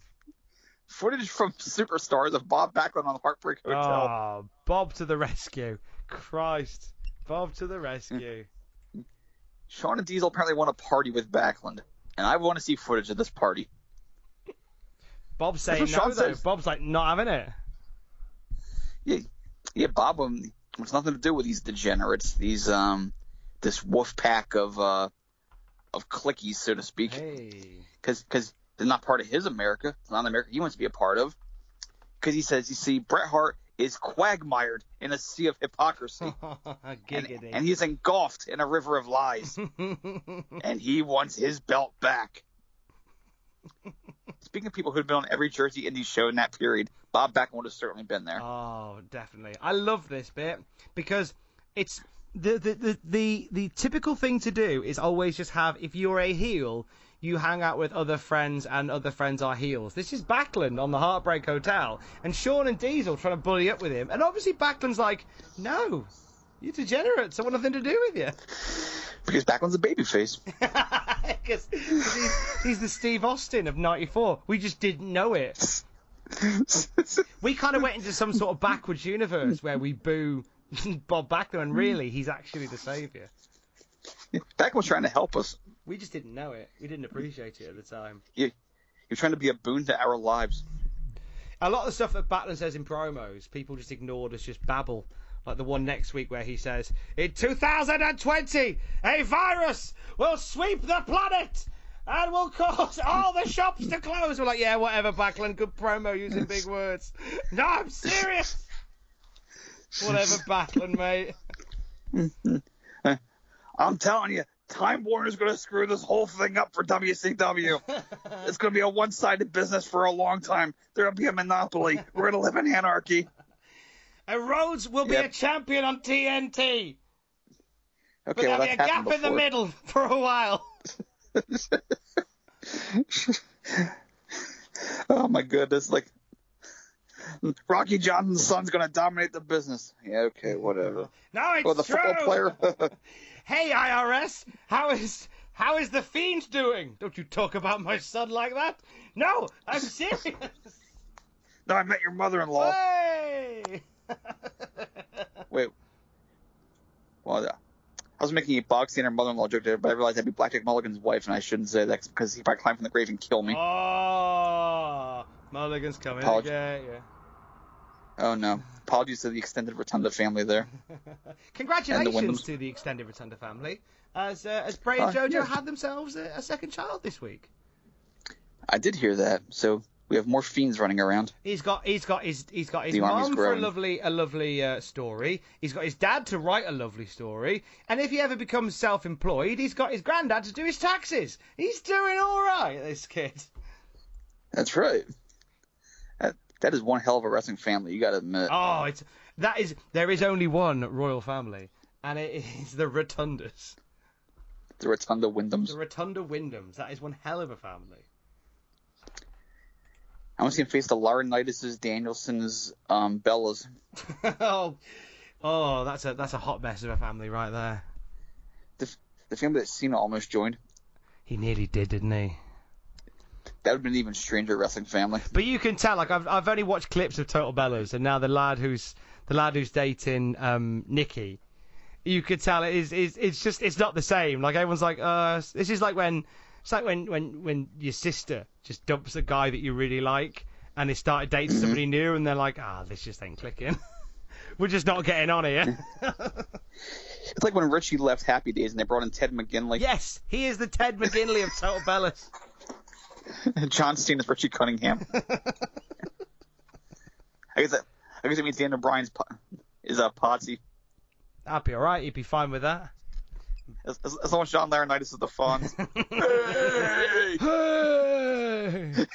Footage from Superstars of Bob Backlund on the Heartbreak Hotel. Oh, Bob to the rescue. Christ. Bob to the rescue. Sean and Diesel apparently want to party with Backlund, and I want to see footage of this party. Bob's saying no, Sean though. says. Bob's like, not having it. Yeah, yeah, Bob um, wants nothing to do with these degenerates, these um, this wolf pack of uh, of clickies, so to speak, Hey. because because they're not part of his America. It's not an America he wants to be a part of. Because he says, you see, Bret Hart is quagmired in a sea of hypocrisy, and, and he's engulfed in a river of lies, and he wants his belt back. Speaking of people who've been on every Jersey Indie show in that period, Bob Backlund would have certainly been there. Oh, definitely. I love this bit because it's the, the the the the typical thing to do is always just have if you're a heel, you hang out with other friends and other friends are heels. This is Backlund on the Heartbreak Hotel, and Sean and Diesel trying to bully up with him, and obviously Backlund's like, no. You degenerates. I want nothing to do with you. Because Backlund's a babyface. Because he's, he's the Steve Austin of '94. We just didn't know it. We kind of went into some sort of backwards universe where we boo Bob Backlund, and really, he's actually the savior. Backlund's trying to help us. We just didn't know it. We didn't appreciate it at the time. He, you're trying to be a boon to our lives. A lot of the stuff that Backlund says in promos, people just ignored as just babble. Like the one next week where he says, In 2020, a virus will sweep the planet and will cause all the shops to close. We're like, yeah, whatever, Backlund, good promo using big words. No, I'm serious. Whatever, Backlund, mate. I'm telling you, Time Warner's going to screw this whole thing up for WCW. it's going to be a one-sided business for a long time. There'll be a monopoly. We're going to live in anarchy. And Rhodes will be Yep. a champion on TNT. But Okay, well there'll be a gap happened in the middle for a while. Oh my goodness! Like Rocky Johnson's son's gonna dominate the business. Yeah, okay, whatever. No, it's Or the true. football player. Hey, IRS, how is how is the fiend doing? Don't you talk about my son like that? No, I'm serious. no, I met your mother-in-law. hey. Wait. Well. I was making a boxing and her mother-in-law joke there, but I realized I'd be Black Blackjack Mulligan's wife, and I shouldn't say that because he might climb from the grave and kill me. Oh, Mulligan's coming Apology- again. Yeah. Oh no! Apologies to the extended Rotunda family there. Congratulations Windhams. to the extended Rotunda family, as uh, as Bray Uh, and JoJo yeah. had themselves a, a second child this week. I did hear that. So we have more fiends running around. He's got he's got his he's got his The mom for a lovely a lovely uh, story. He's got his dad to write a lovely story, and if he ever becomes self-employed, he's got his granddad to do his taxes. He's doing all right, this kid. That's right. That, is one hell of a wrestling family. You got to admit. Oh, it's that is there is only one royal family, and it is the Rotundas, The Rotunda Windhams. the Rotunda Windhams. That is one hell of a family. I want to see him face the Laurinaitis, Danielsons, um, Bellas. oh, oh, that's a that's a hot mess of a family right there. The, the family that Cena almost joined. He nearly did, didn't he? That would have been an even stranger wrestling family. But you can tell, like I've I've only watched clips of Total Bellas, and now the lad who's the lad who's dating um Nikki, you could tell it is is it's just it's not the same. Like everyone's like, uh, this is like when it's like when when when your sister just dumps a guy that you really like, and they started dating somebody new, and they're like, ah, this just ain't clicking. We're just not getting on here. It's like when Richie left Happy Days and they brought in Ted McGinley. yes, he is the Ted McGinley of Total Bellas. John Cena's Richie Cunningham. I guess that, I guess it means Daniel Bryan's po- is a uh, Potsy. That'd be alright. He'd be fine with that. As, as, as long as John Laurinaitis is the Fonz. Hey! hey!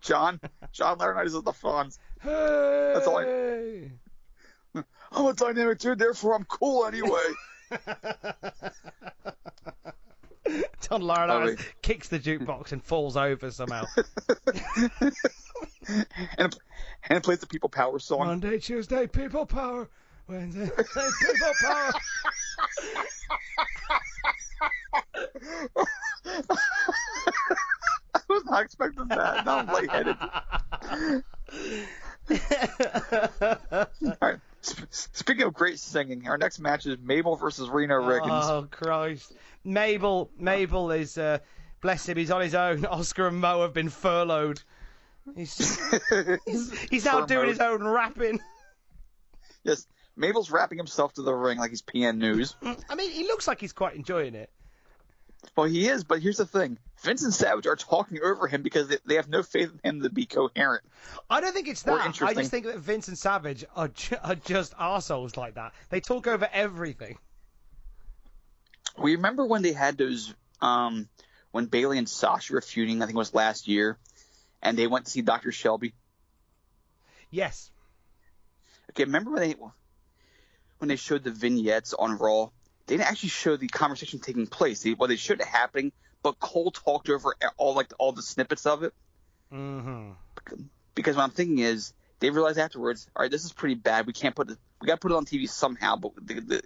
John, John Laurinaitis is the Fonz. That's all I. Hey! I'm a dynamic dude, therefore I'm cool anyway. John Laurinaitis Oh, kicks the jukebox and falls over somehow. and and it plays the People Power song. Monday, Tuesday, people power. Wednesday, people power. I was not expecting that. Now I'm lightheaded. All right. Sp- speaking of great singing, our next match is Mabel versus Reno Riggins. Oh Christ! Mabel, Mabel is uh, bless him. He's on his own. Oscar and Mo have been furloughed. He's he's, he's now doing his own rapping. Yes, Mabel's rapping himself to the ring like he's PN News. I mean, he looks like he's quite enjoying it. Well, he is, but here's the thing: Vince and Savage are talking over him because they, they have no faith in him to be coherent. I don't think it's that. I just think that Vince and Savage are, ju- are just assholes like that. They talk over everything. We remember when they had those, um, when Bailey and Sasha were feuding. I think it was last year, and they went to see Dr. Shelby. Yes. Okay, remember when they when they showed the vignettes on Raw? They didn't actually show the conversation taking place. They, well, they showed it happening, but Cole talked over all like all the snippets of it. Mm-hmm. Because what I'm thinking is, they realized afterwards, all right, this is pretty bad. We can't put it. We got to put it on TV somehow, but the, the,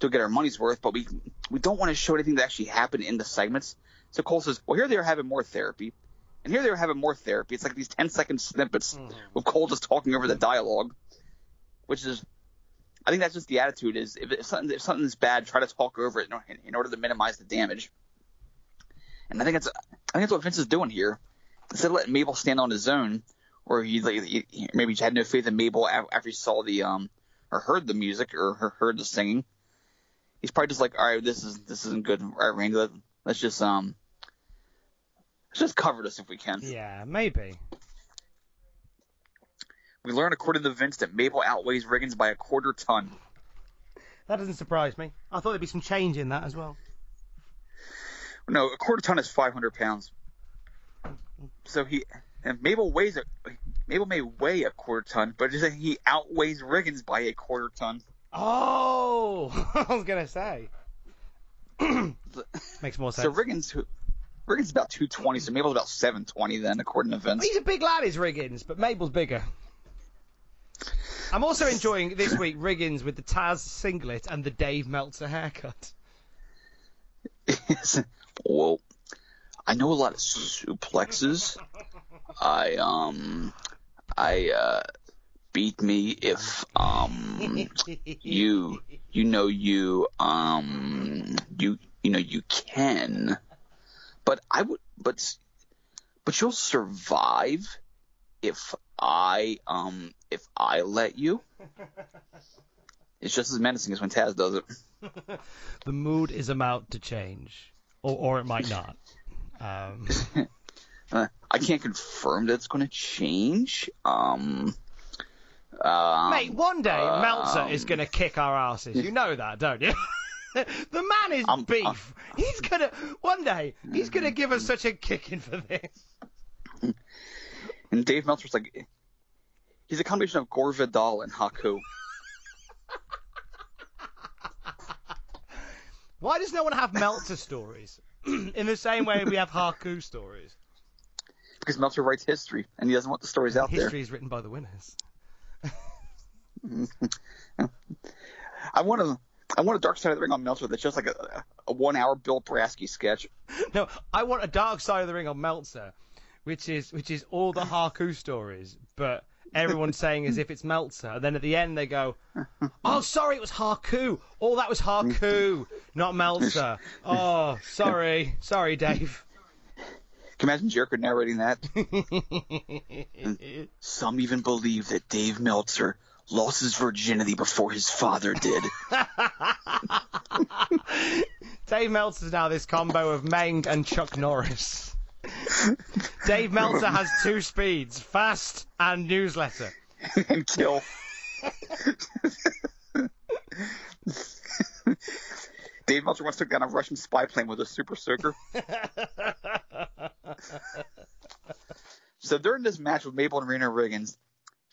to get our money's worth. But we we don't want to show anything that actually happened in the segments. So Cole says, well, here they are having more therapy, and here they are having more therapy. It's like these 10 second snippets with Cole just talking over the dialogue, which is. I think that's just the attitude. Is if, if something if something's bad, try to talk over it in, in order to minimize the damage. And I think that's I think that's what Vince is doing here. Instead of letting Mabel stand on his own, or he, like, he maybe had no faith in Mabel after he saw the um or heard the music or he- heard the singing. He's probably just like, all right, this is this isn't good. All right, Randy, let, let's just um let's just cover this if we can. Yeah, maybe. We learn according to Vince that Mabel outweighs Riggins by a quarter ton. That doesn't surprise me. I thought there'd be some change in that as well. No, a quarter ton is 500 pounds. So he and Mabel weighs a Mabel may weigh a quarter ton, but just he outweighs Riggins by a quarter ton. Oh, I was gonna say. Makes more sense. So Riggins, who Riggins is about 220, so Mabel's about 720 then, according to Vince. He's a big lad, is Riggins, but Mabel's bigger. I'm also enjoying this week Riggins with the Taz singlet and the Dave Meltzer haircut. well, I know a lot of suplexes. I um, I uh, beat me if um you you know you um you you know you can, but I would but but you'll survive if I um if I let you. It's just as menacing as when Taz does it. the mood is about to change, or or it might not. Um, uh, I can't confirm that it's going to change. Um, um, Mate, one day um, Meltzer is going to kick our asses. You know that, don't you? the man is Um, beef. he's gonna one day he's gonna give us such a kicking for this. And Dave Meltzer's like, he's a combination of Gore Vidal and Haku. Why does no one have Meltzer stories? In the same way we have Haku stories. Because Meltzer writes history, and he doesn't want the stories out there. History is written by the winners. I want to. I want a Dark Side of the Ring on Meltzer that's just like a, a one-hour Bill Brasky sketch. No, I want a Dark Side of the Ring on Meltzer, which is which is all the Haku stories, but everyone's saying as if it's Meltzer, and then at the end they go, "Oh, sorry, it was Haku. Oh, that was Haku, not Meltzer. Oh, sorry, sorry, Dave." Can you imagine Jericho narrating that? Some even believe that Dave Meltzer lost his virginity before his father did. Dave Meltzer's now this combo of Meng and Chuck Norris. Dave Meltzer has two speeds, fast and newsletter. and kill. Dave Meltzer once took down a Russian spy plane with a super soaker. so during this match with Mabel and Reno Riggins,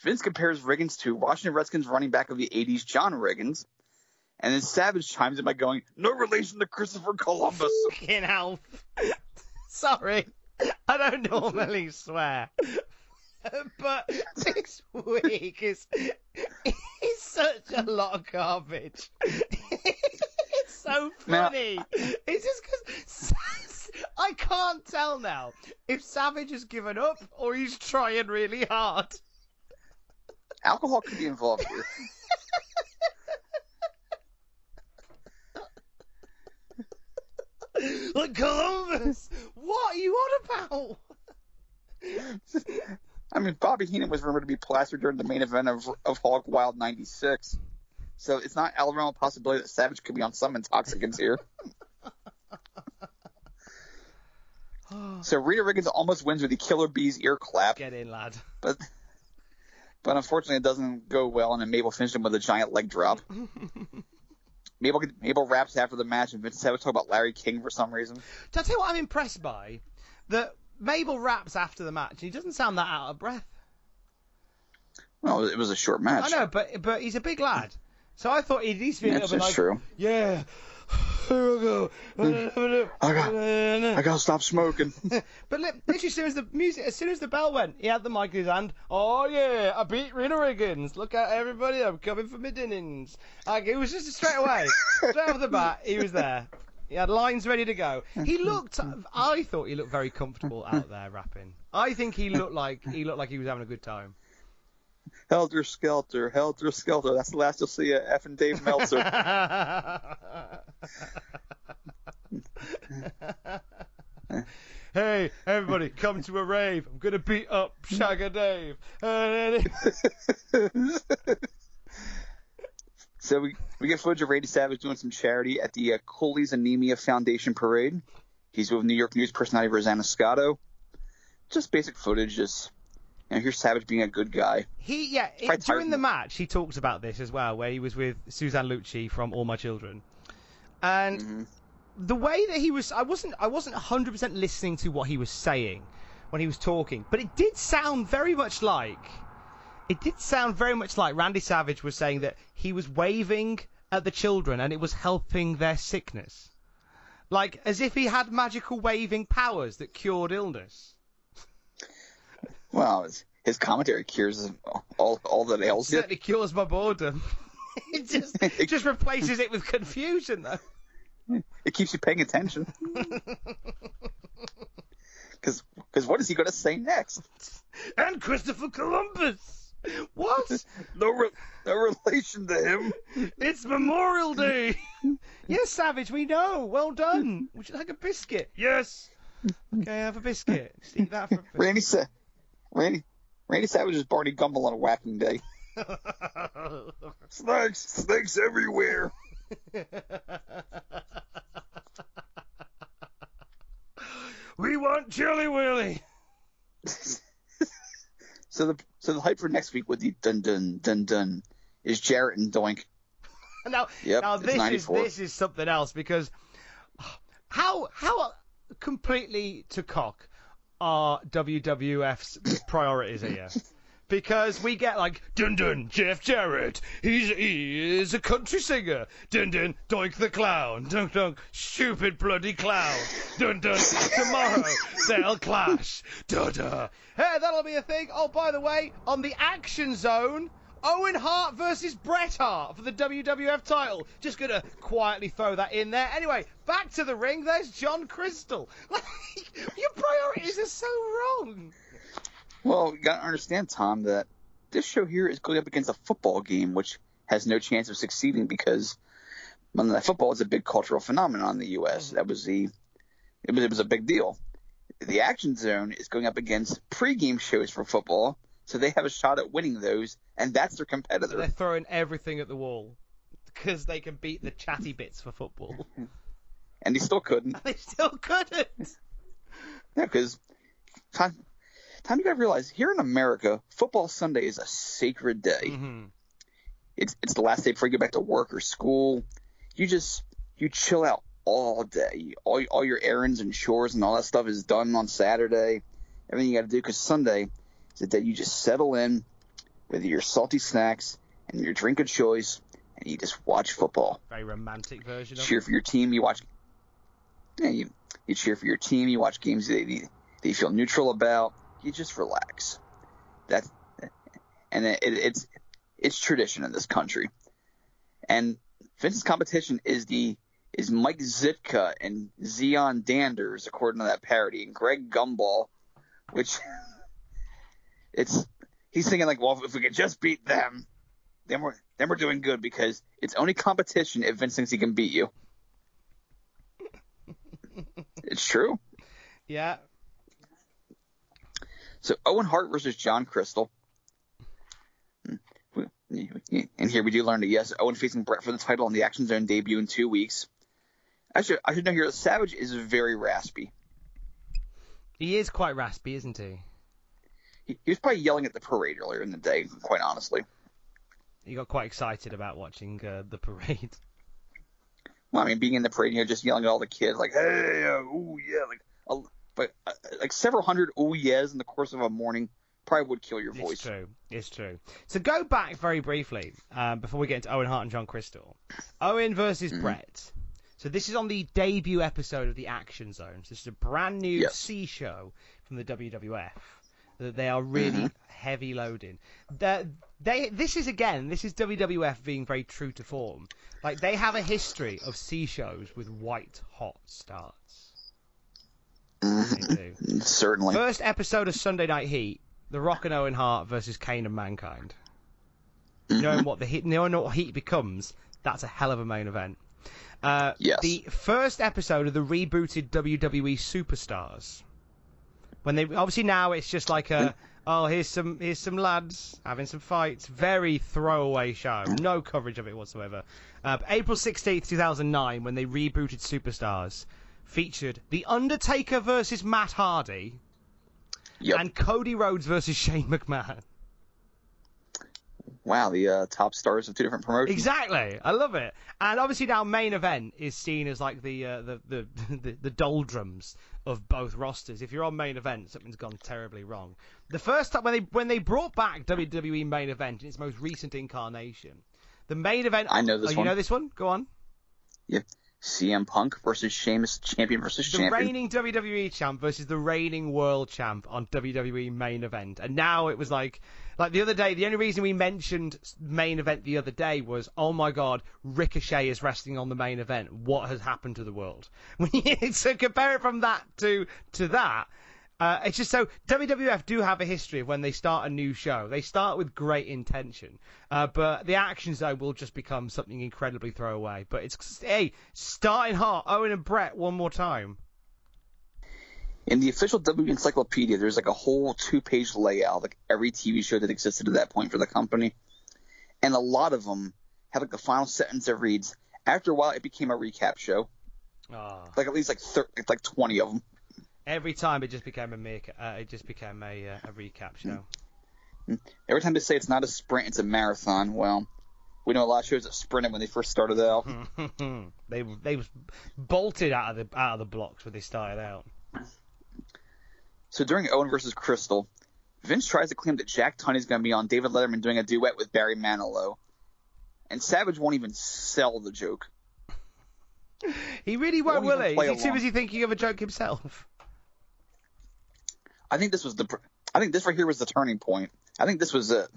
Vince compares Riggins to Washington Redskins running back of the 80s, John Riggins. And then Savage chimes in by going, no relation to Christopher Columbus. Fucking hell. Sorry. I don't normally swear. But this week is is such a lot of garbage. It's so Now- funny. It's just because I can't tell now if Savage has given up or he's trying really hard. Alcohol could be involved here. Like Columbus, what are you on about? I mean, Bobby Heenan was rumored to be plastered during the main event of of Hog Wild '96, so it's not out of realm of possibility that Savage could be on some intoxicants here. so Rita Riggins almost wins with the Killer Bees ear clap, Get in, lad. but but unfortunately it doesn't go well, and then Mabel finished him with a giant leg drop. Mabel Mabel raps after the match, and Vince Savage talk about Larry King for some reason. I tell you what I'm impressed by? That Mabel raps after the match. He doesn't sound that out of breath. Well, it was a short match. I know, but but he's a big lad. So I thought he'd at least be a little bit like, true. yeah. Here we go. I got, I gotta stop smoking. But literally, as soon as the music, as soon as the bell went, he had the mic in his hand. Oh yeah, I beat Reno Riggins. Look at everybody! I'm coming for my dinnings. Like it was just straight away, straight off the bat, he was there. He had lines ready to go. He looked. I thought he looked very comfortable out there rapping. I think he looked like he looked like he was having a good time. Helter Skelter, Helter Skelter. That's the last you'll see of F and Dave Meltzer. hey, everybody, come to a rave. I'm gonna beat up Shagger Dave. so we, we get footage of Randy Savage doing some charity at the uh, Cooley's Anemia Foundation parade. He's with New York News personality Rosanna Scotto. Just basic footage, just you know, here's Savage being a good guy. He yeah. it- during the match, he talks about this as well, where he was with Suzanne Lucci from All My Children, and Mm-hmm. the way that he was, I wasn't I wasn't 100 percent listening to what he was saying when he was talking, but it did sound very much like it did sound very much like Randy Savage was saying that he was waving at the children and it was helping their sickness. Like as if he had magical waving powers that cured illness. Well, his, his commentary cures all all that ails you. Certainly cures my boredom. it just it just replaces it with confusion though. It keeps you paying attention. Because what is he going to say next? And Christopher Columbus. What? No, re- no relation to him. It's Memorial Day. yes, Savage, we know. Well done. Would you like a biscuit? Yes. Okay, have a biscuit. Just eat that for a bit. Randy sa- Randy Randy Savage is Barney Gumble on a whacking day. snakes, snakes everywhere. we want Chili Willy. So the so the hype for next week with the dun dun dun dun is Jarrett and Doink. Now, Yep, now this is this is something else because how how completely to cock are WWF's priorities here? Because we get like dun dun Jeff Jarrett, he's he is a country singer. Dun dun Doink the clown. Dun dun stupid bloody clown. Dun dun tomorrow they'll clash. Dun dun. Hey, that'll be a thing. Oh, by the way, on the Action Zone. Owen Hart versus Bret Hart for the WWF title. Just gonna quietly throw that in there. Anyway, back to the ring. There's John Crystal. Like, your priorities are so wrong. Well, you gotta understand, Tom, that this show here is going up against a football game, which has no chance of succeeding because Monday Night Football is a big cultural phenomenon in the U.S. Mm-hmm. That was the it was it was a big deal. The Action Zone is going up against pregame shows for football, so they have a shot at winning those, and that's their competitor. They're throwing everything at the wall because they can beat the chatty bits for football. And they still couldn't. they still couldn't. Yeah, because time, time you gotta realize here in America, football Sunday is a sacred day. Mm-hmm. It's it's the last day before you get back to work or school. You just you chill out all day. All all your errands and chores and all that stuff is done on Saturday. Everything you got to do because Sunday is the day you just settle in with your salty snacks and your drink of choice, and you just watch football. Very romantic version of Cheer it. for your team. You watch. Yeah, you you cheer for your team. You watch games that you, that you feel neutral about. You just relax. That's and it, it, it's it's tradition in this country. And Vince's competition is the is Mike Ditka and Deion Sanders, according to that parody, and Greg Gumbel, which it's he's thinking like, well, if we could just beat them, then we're then we're doing good because it's only competition if Vince thinks he can beat you. it's true. Yeah. So Owen Hart versus John Crystal. And here we do learn that yes, Owen facing Bret for the title on the Action Zone debut in two weeks. I should I should know here that Savage is very raspy. He is quite raspy, isn't he? He, was probably yelling at the parade earlier in the day, quite honestly. He got quite excited about watching uh, the parade. Well, I mean, being in the parade, you know, just yelling at all the kids, like, hey, uh, ooh, yeah, like, uh, but uh, like several hundred ooh yeahs in the course of a morning probably would kill your voice. It's true. It's true. So go back very briefly um, before we get into Owen Hart and John Crystal. Owen versus Mm-hmm. Bret. So this is on the debut episode of the Action Zone. So this is a brand new Yes. C show from the WWF. That they are really Mm-hmm. heavy loading. They, they this is again this is WWF being very true to form. Like they have a history of C shows with white hot starts. They do. Certainly. First episode of Sunday Night Heat, The Rock and Owen Hart versus Kane and Mankind. Knowing what the heat, knowing what Heat becomes, that's a hell of a main event. Uh, Yes. The first episode of the rebooted WWE Superstars. When they obviously now it's just like a oh here's some here's some lads having some fights, very throwaway show, no coverage of it whatsoever. Uh, April sixteenth, two thousand nine, when they rebooted Superstars, featured The Undertaker versus Matt Hardy Yep. and Cody Rhodes versus Shane McMahon. Wow, the uh, top stars of two different promotions. Exactly, I love it. And obviously now main event is seen as like the uh, the, the the the doldrums of both rosters. If you're on main event, something's gone terribly wrong. The first time when they when they brought back WWE main event in its most recent incarnation, the main event. I know this oh, you know this one? Go on. Yeah. CM Punk versus Sheamus, champion versus champion. the champion. reigning WWE champ versus the reigning world champ on WWE main event. And now it was like, like the other day, the only reason we mentioned main event the other day was, oh my god, Ricochet is wrestling on the main event. What has happened to the world? so compare it from that to to that. Uh, it's just so WWF do have a history of when they start a new show. They start with great intention, uh, but the actions though will just become something incredibly throwaway. But it's hey, starting hot. Owen and Bret one more time. In the official W Encyclopedia, there's like a whole two-page layout, like every TV show that existed at that point for the company, and a lot of them have like the final sentence that reads, "After a while, it became a recap show." Oh. Like at least like thir- like 20 of them. Every time it just became a make, uh, it just became a, uh, a recap show. Every time they say it's not a sprint, it's a marathon. Well, we know a lot of shows that sprinted when they first started out. they they was bolted out of the out of the blocks when they started out. So during Owen versus Crystal, Vince tries to claim that Jack Tunney's going to be on David Letterman doing a duet with Barry Manilow, and Savage won't even sell the joke. He really won't, Won't will he? play Is he too busy thinking of a joke himself? I think this was the. I think this right here was the turning point. I think this was it.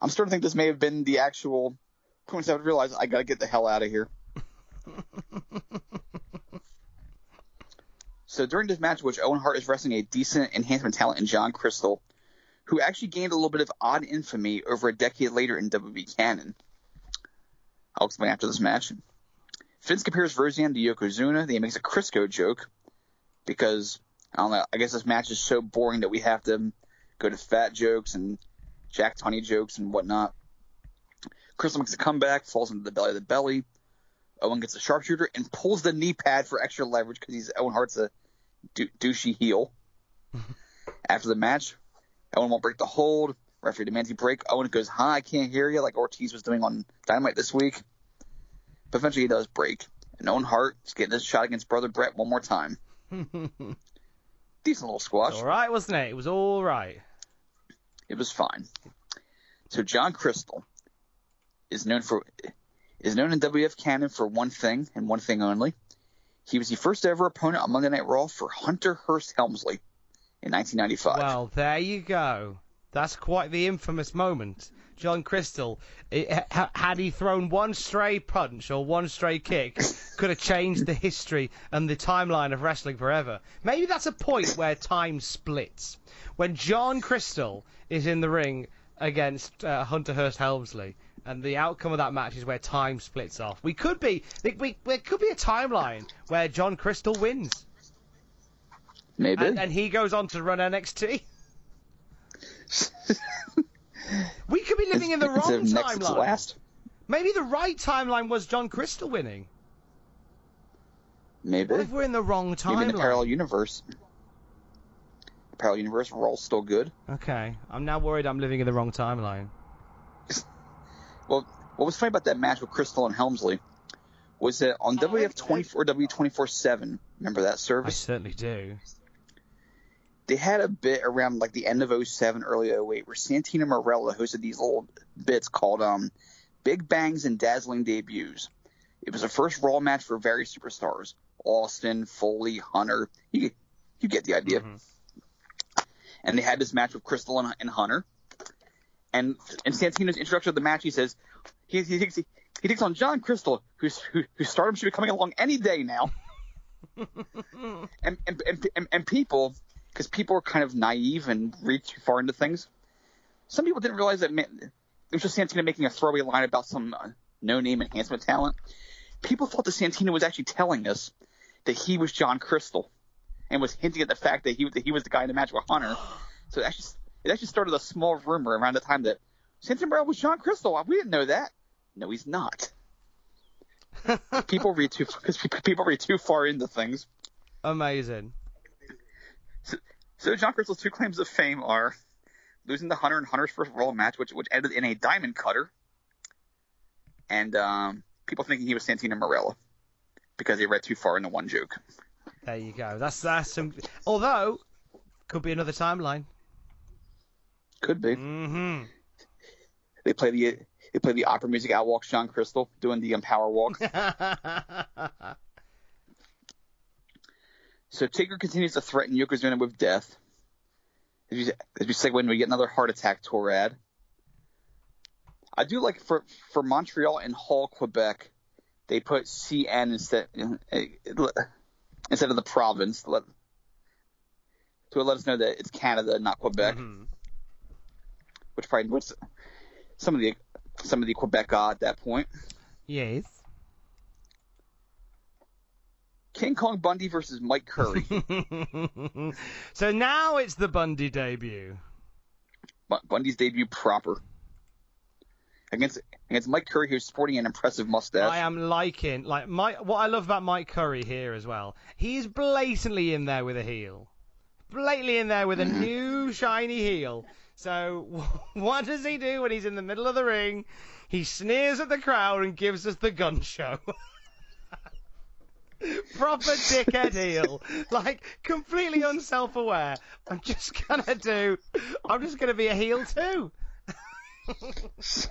I'm starting to think this may have been the actual point I would realize I got to get the hell out of here. so during this match, which Owen Hart is wrestling a decent enhancement talent in John Crystal, who actually gained a little bit of odd infamy over a decade later in WWE canon. I'll explain after this match. Vince compares Roseanne to Yokozuna. Then he makes a Crisco joke because I don't know. I guess this match is so boring that we have to go to fat jokes and Jack Tunney jokes and whatnot. Crystal makes a comeback, falls into the belly of the belly. Owen gets a sharpshooter and pulls the knee pad for extra leverage because he's Owen Hart's a dou- douchey heel. After the match, Owen won't break the hold. Referee demands he break. Owen goes, "Huh, I can't hear you," like Ortiz was doing on Dynamite this week. But eventually he does break, and Owen Hart is getting his shot against brother Bret one more time. Decent little squash. All right, wasn't it? It was all right. It was fine. So John Crystal is known for is known in WF canon for one thing and one thing only. He was the first ever opponent on Monday Night Raw for Hunter Hearst Helmsley in 1995. Well, there you go. That's quite the infamous moment. John Crystal, it, ha- had he thrown one stray punch or one stray kick, could have changed the history and the timeline of wrestling forever. Maybe that's a point where time splits. When John Crystal is in the ring against uh, Hunter Hearst Helmsley, and the outcome of that match is where time splits off. We could be, we, we, there could be a timeline where John Crystal wins, Maybe. and, and he goes on to run NXT. We could be living in the wrong of next, it's timeline. Maybe the right timeline was John Crystal winning. Maybe. What if we're in the wrong timeline? Maybe in the parallel universe. Parallel universe, we're all still good. Okay, I'm now worried I'm living in the wrong timeline. Well, what was funny about that match with Crystal and Helmsley was that on WF 24 W 24 7, remember that service? I certainly do. They had a bit around like the end of 07, early 08, where Santino Marella hosted these little bits called um, Big Bangs and Dazzling Debuts. It was a first Raw match for various superstars: Austin, Foley, Hunter. You get, you get the idea. And they had this match with Crystal and, and Hunter. And in Santino's introduction of the match, he says he, he thinks he, he thinks on John Crystal, who's who, whose stardom should be coming along any day now. and, and, and, and people, because people are kind of naive and read too far into things. Some people didn't realize that ma- it was just Santino making a throwaway line about some uh, no-name enhancement talent. People thought that Santino was actually telling us that he was John Crystal, and was hinting at the fact that he that he was the guy in the match with Hunter. So it actually it actually started a small rumor around the time that Santino Marella was John Crystal. We didn't know that. No, he's not. people read too because people read too far into things. Amazing. So John Crystal's two claims of fame are losing the Hunter and Hunter's first Raw match, which which ended in a diamond cutter, and um, people thinking he was Santino Marella because he read too far into one joke. There you go. That's that's some. Although, could be another timeline. Could be. Mm-hmm. They play the they play the opera music out walk Sean Crystal doing the um, power walk. so Taker continues to threaten Yokozuna with death. As we, as we segue into yet another heart attack Torad. I do like for for Montreal and Hull, Quebec, they put CN instead instead of the province to let, to let us know that it's Canada, not Quebec. Mm-hmm. Which probably which some of the some of the Quebec got at that point. Yes. King Kong Bundy versus Mike Curry. so now it's the Bundy debut. Bundy's debut proper. Against against Mike Curry, who's sporting an impressive mustache. I am liking like Mike. What I love about Mike Curry here as well, he's blatantly in there with a heel, blatantly in there with a new shiny heel. So what does he do when he's in the middle of the ring? He sneers at the crowd and gives us the gun show. Proper dickhead heel, like completely unself-aware. I'm just gonna do. I'm just gonna be a heel too. just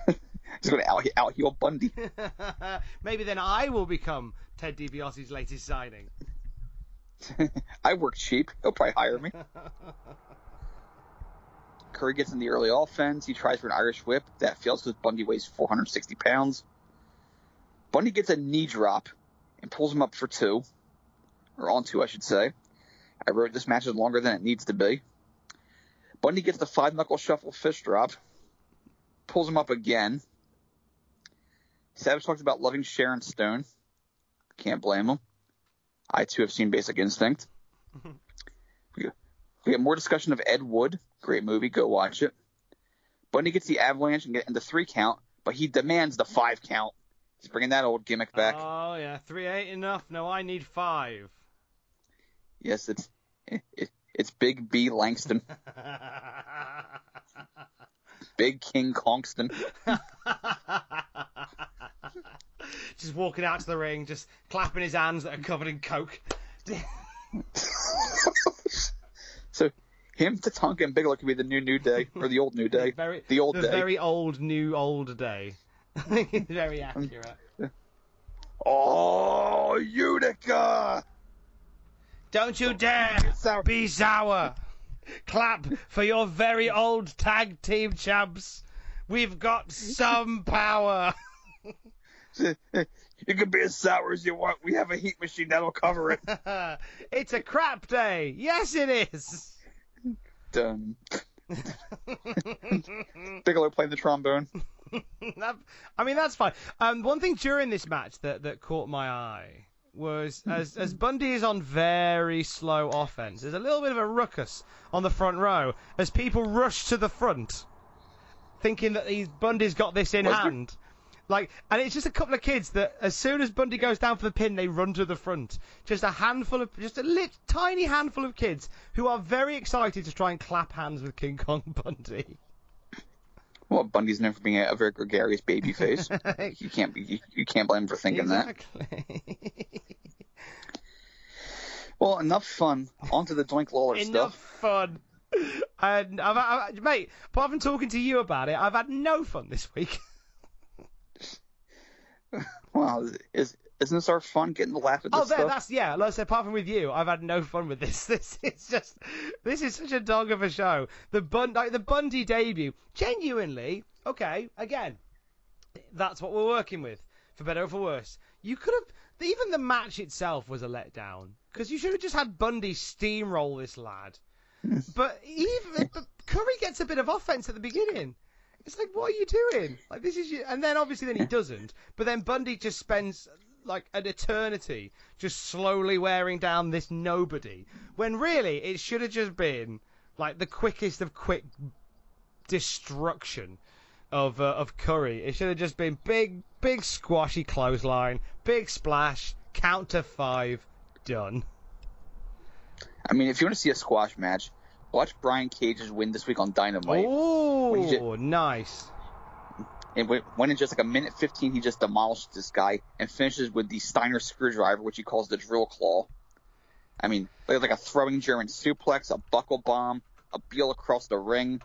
to out, out heel Bundy. Maybe then I will become Ted DiBiase's latest signing. I work cheap. He'll probably hire me. Curry gets in the early offense. He tries for an Irish whip. That fails because Bundy weighs 460 pounds. Bundy gets a knee drop and pulls him up for two. Or on two, I should say. I wrote this match is longer than it needs to be. Bundy gets the five knuckle shuffle fish drop. Pulls him up again. Savage talks about loving Sharon Stone. Can't blame him. I too have seen Basic Instinct. we, have more discussion of Ed Wood. Great movie. Go watch it. Bundy gets the avalanche and get into three count, but he demands the five count. He's bringing that old gimmick back. Oh yeah, three ain't enough. No, I need five. Yes, it's it, it's Big B Langston. Big King Kongston. just walking out to the ring, just clapping his hands that are covered in coke. so him, to Tatanka, and Bigelow could be the new New Day or the old New Day. very, the old the day. very old new old day. very um, accurate. Oh, Utica! Don't you oh, dare sour. be sour. Clap for your very old tag team champs. We've got some power. You can be as sour as you want. We have a heat machine that'll cover it. it's a crap day. Yes, it is. Done. Bigelow playing the trombone. That- I mean, that's fine. Um, one thing during this match that, that caught my eye was as as Bundy is on very slow offense. There's a little bit of a ruckus on the front row as people rush to the front, thinking that he's Bundy's got this in Was there? hand. Like, and it's just a couple of kids that, as soon as Bundy goes down for the pin, they run to the front. Just a handful of, just a lit, tiny handful of kids who are very excited to try and clap hands with King Kong Bundy. Well, Bundy's known for being a, very gregarious baby face. you can't be, you, you can't blame him for thinking that. Well, enough fun. On to the Doink Lawler stuff. Enough stuff. fun. And I've, I've, mate, apart from talking to you about it, I've had no fun this week. Well, is isn't this our fun getting to laugh at oh, this Oh, there, stuff? that's yeah. Like I said, apart from with you, I've had no fun with this. This is just, this is such a dog of a show. The Bun, like the Bundy debut, genuinely, okay. Again, that's what we're working with, for better or for worse. You could have, even the match itself was a letdown because you should have just had Bundy steamroll this lad. but even but Curry gets a bit of offense at the beginning. It's like, what are you doing? Like this is, your... and then obviously then he doesn't. But then Bundy just spends like an eternity just slowly wearing down this nobody. When really it should have just been like the quickest of quick destruction of uh, of Curry. It should have just been big, big squashy clothesline, big splash, count to five, done. I mean, if you want to see a squash match, watch Brian Cage's win this week on Dynamite. Oh, nice. And when in just like a minute 15, he just demolished this guy and finishes with the Steiner screwdriver, which he calls the drill claw. I mean, like, a throwing German suplex, a buckle bomb, a Biel across the ring.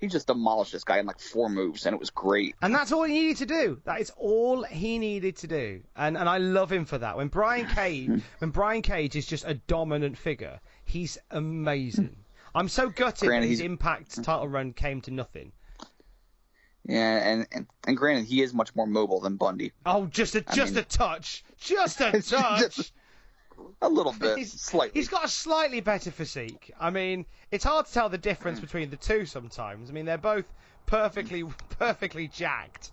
he just demolished this guy in like four moves, and it was great. And that's all he needed to do. That is all he needed to do. And and I love him for that. When Brian Cage when Brian Cage is just a dominant figure, he's amazing. I'm so gutted Granted, that his Impact title run came to nothing. Yeah, and, and and granted, he is much more mobile than Bundy. Oh, just a I just mean- a touch, just a Just- touch. A little bit, He's- slightly. He's got a slightly better physique. I mean, it's hard to tell the difference between the two sometimes. I mean, they're both perfectly perfectly jacked.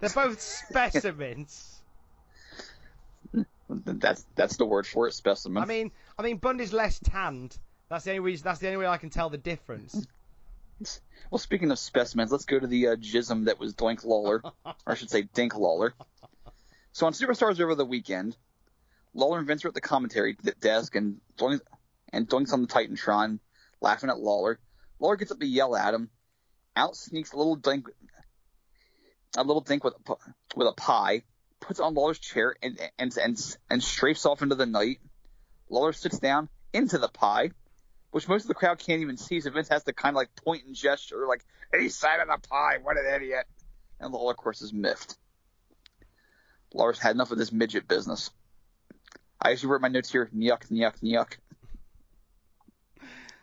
They're both specimens. That's that's the word for it, specimen. I mean, I mean, Bundy's less tanned. That's the only reason. That's the only way I can tell the difference. Well, speaking of specimens, let's go to the uh, jism that was Doink Lawler, or I should say Dink Lawler. So on Superstars over the weekend, Lawler and Vince are at the commentary desk, and Doink and Doink's on the Titantron, laughing at Lawler. Lawler gets up to yell at him. Out sneaks a little Dink, a little Dink with a, with a pie, puts on Lawler's chair, and and and and strafes off into the night. Lawler sits down into the pie, which most of the crowd can't even see, so Vince has to kind of like point and gesture, like, "He side of the pie, what an idiot!" And Lawler, of course, is miffed. Lawler's had enough of this midget business. I actually wrote my notes here, "Nyuk, nyuk, nyuk,"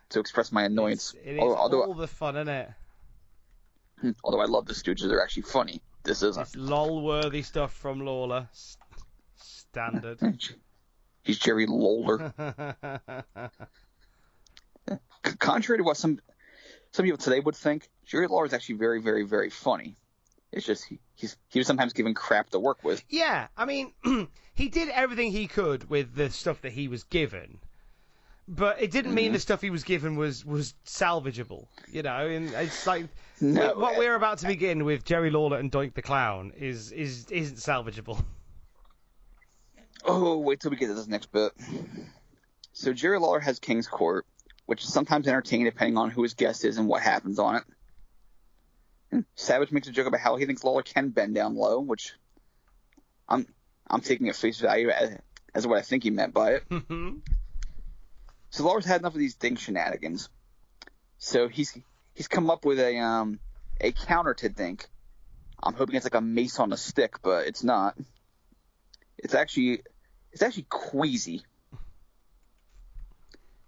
to express my annoyance. It is although, all the fun, isn't it? Hmm, although I love the Stooges, they're actually funny. This isn't. It's lol-worthy stuff from Lawler. Standard. He's Jerry Lawler. C- contrary to what some some people today would think, Jerry Lawler is actually very, very, very funny. It's just he, he's he was sometimes given crap to work with. Yeah, I mean, he did everything he could with the stuff that he was given, but it didn't Mm-hmm. mean the stuff he was given was was salvageable. You know, and it's like No, what we're about to begin with Jerry Lawler and Doink the Clown is is isn't salvageable. Oh, wait till we get to this next bit. So Jerry Lawler has King's Court, which is sometimes entertaining depending on who his guest is and what happens on it. And Savage makes a joke about how he thinks Lawler can bend down low, which I'm I'm taking at face value as, as what I think he meant by it. So Lawler's had enough of these dink shenanigans. So he's he's come up with a um a counter to dink. I'm hoping it's like a mace on a stick, but it's not. It's actually it's actually Queasy.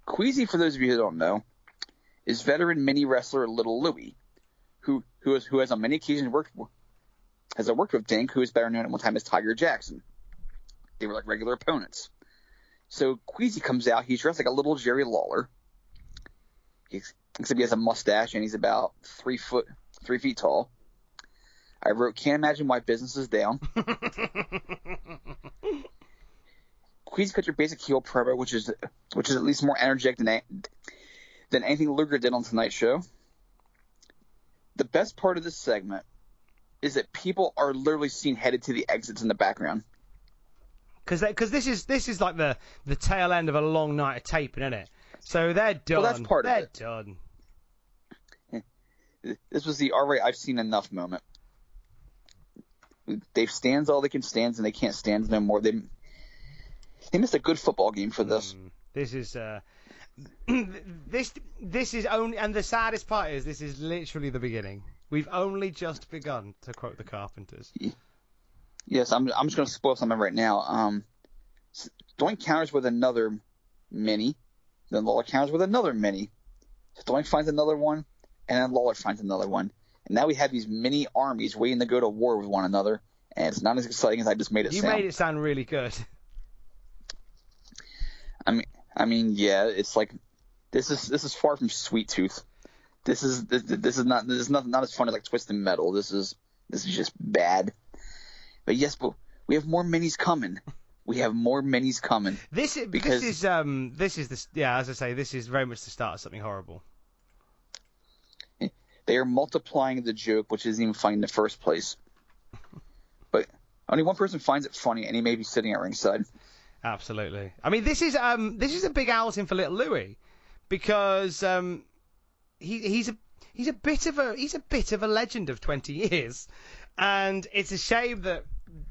Queasy, for those of you who don't know, is veteran mini wrestler Little Louie, who who has who has on many occasions worked has worked with Dink, who is better known at one time as Tiger Jackson. They were like regular opponents. So Queasy comes out. He's dressed like a little Jerry Lawler. Except he has a mustache and he's about three foot, three feet tall. I wrote, "Can't imagine why business is down." Queasy cut your basic heel promo, which is which is at least more energetic than than anything Luger did on tonight's show. The best part of this segment is that people are literally seen headed to the exits in the background. Because because this is this is like the the tail end of a long night of taping, isn't it? So they're done. Well, that's part of they're it. done. This was the alright, I've seen enough moment. They've stands all they can stands and they can't stand no more. They they missed a good football game for this. This is uh, this this is only and the saddest part is this is literally the beginning. We've only just begun, to quote the Carpenters. Yes, I'm. I'm just going to spoil something right now. Um, Doink counters with another mini, then Lawler counters with another mini. So Doink finds another one, and then Lawler finds another one, and now we have these mini armies waiting to go to war with one another, and it's not as exciting as I just made it You sound. made it sound really good. I mean, I mean, yeah, it's like this is this is far from Sweet Tooth. This is this, this is not this is not not as fun as like Twisted Metal. This is this is just bad. But yes, but we have more minis coming. We have more minis coming. This is Because- this is um this is the yeah as I say this is very much the start of something horrible. They are multiplying the joke, which isn't even funny in the first place. But only one person finds it funny, and he may be sitting at ringside. Absolutely. I mean, this is um this is a big outing for little Louis because um he he's a he's a bit of a he's a bit of a legend of 20 years, and it's a shame that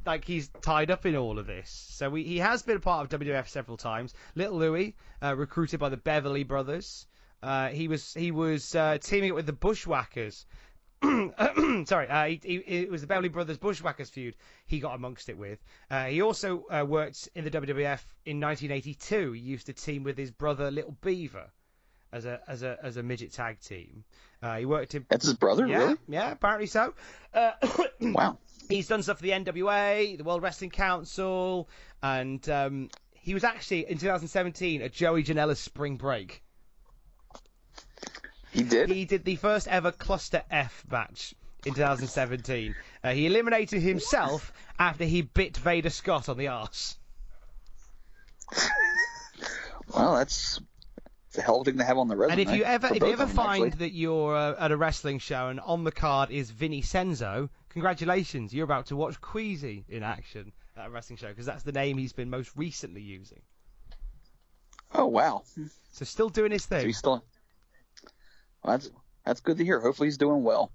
like he's tied up in all of this. So we, he has been a part of WWF several times. Little Louis, uh, recruited by the Beverly Brothers. Uh, he was he was uh, teaming up with the Bushwhackers. Sorry, uh, he, he, it was the Beverly Brothers Bushwhackers feud. He got amongst it with. Uh, he also uh, worked in the WWF in 1982. He used to team with his brother Little Beaver as a as a as a midget tag team. Uh, he worked in. That's his brother, yeah, really? Yeah, apparently so. Uh, wow. He's done stuff for the NWA, the World Wrestling Council, and um, he was actually in 2017 at Joey Janela's Spring Break. He did. He did the first ever Cluster F match in 2017. Uh, he eliminated himself after he bit Vader Scott on the arse. Well, that's it's a hell of a thing to have on the resume. And if you ever if you ever find actually. that you're uh, at a wrestling show and on the card is Vinny Senzo, congratulations, you're about to watch Queasy in action at a wrestling show because that's the name he's been most recently using. Oh wow. So still doing his thing. So he's still. Well, that's that's good to hear. Hopefully he's doing well.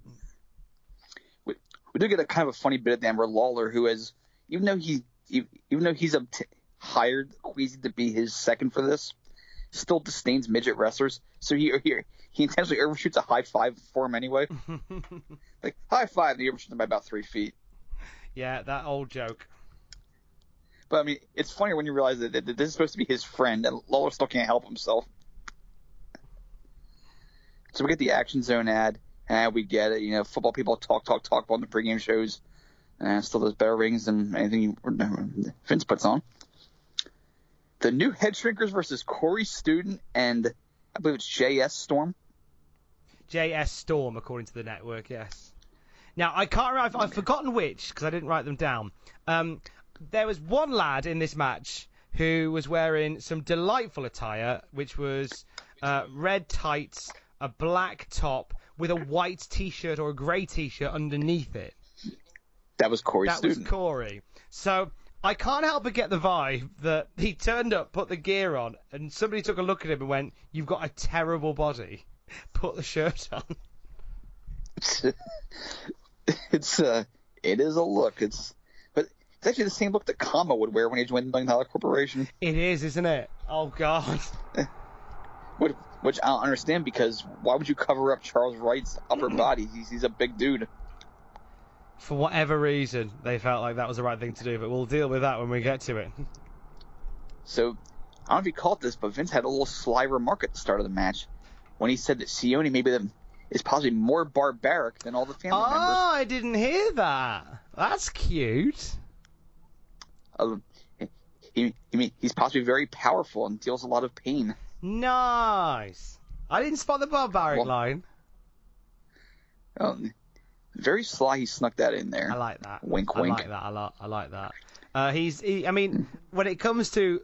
We we do get a kind of a funny bit end where Lawler, who has even though he even though he's obt- hired Queasy to be his second for this, still disdains midget wrestlers. So he he, he intentionally overshoots a high five for him anyway. like high five, and he overshoots him by about three feet. Yeah, that old joke. But I mean, it's funny when you realize that, that this is supposed to be his friend, and Lawler still can't help himself. So we get the Action Zone ad, and we get it. You know, football people talk, talk, talk on the pregame shows, and still does better ratings than anything Vince puts on. The new Head Shrinkers versus Corey Student and I believe it's JS Storm. JS Storm, according to the network, yes. Now, I can't I've, I've forgotten which, because I didn't write them down. Um, there was one lad in this match who was wearing some delightful attire, which was uh, red tights, a black top, with a white t-shirt or a grey t-shirt underneath it. That was Corey that Student. was Corey. So I can't help but get the vibe that he turned up, put the gear on, and somebody took a look at him and went, "You've got a terrible body. Put the shirt on." it's uh, it is a look. It's but it's actually the same look that Kama would wear when he joined the Million Dollar Corporation. It is, isn't it? Oh God. Which, which I don't understand because why would you cover up Charles Wright's upper body? He's he's a big dude. For whatever reason, they felt like that was the right thing to do, but we'll deal with that when we get to it. So I don't know if you caught this, but Vince had a little sly remark at the start of the match when he said that Sione maybe the, is possibly more barbaric than all the family oh, members. Oh, I didn't hear that. That's cute. Uh, he, he, he's possibly very powerful and deals a lot of pain. Nice. I didn't spot the barbaric Well- line. Um, very sly, he snuck that in there. I like that. Wink, wink. I like that a lot. I like that. Uh, he's. He, I mean, when it comes to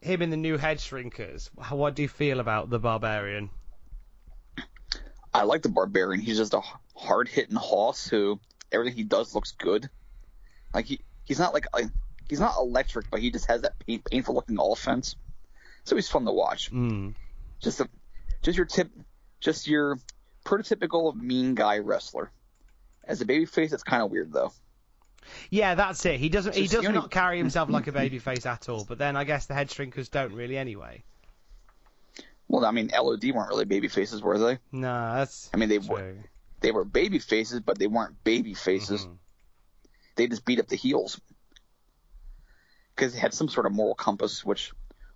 him in the new head shrinkers, what do you feel about the barbarian? I like the Barbarian. He's just a hard hitting hoss who everything he does looks good. Like he he's not like a, he's not electric, but he just has that pain, painful looking offense. So always fun to watch. Mm. Just a just your tip, just your prototypical mean guy wrestler. As a babyface, it's kind of weird though. Yeah, that's it. He doesn't. He Just the does not carry himself like a babyface at all. But then I guess the head shrinkers don't really anyway. Well, I mean, LOD weren't really baby faces, were they? No, that's. I mean, they true. were they were baby faces, but they weren't baby faces. Mm-hmm. They just beat up the heels because they had some sort of moral compass, which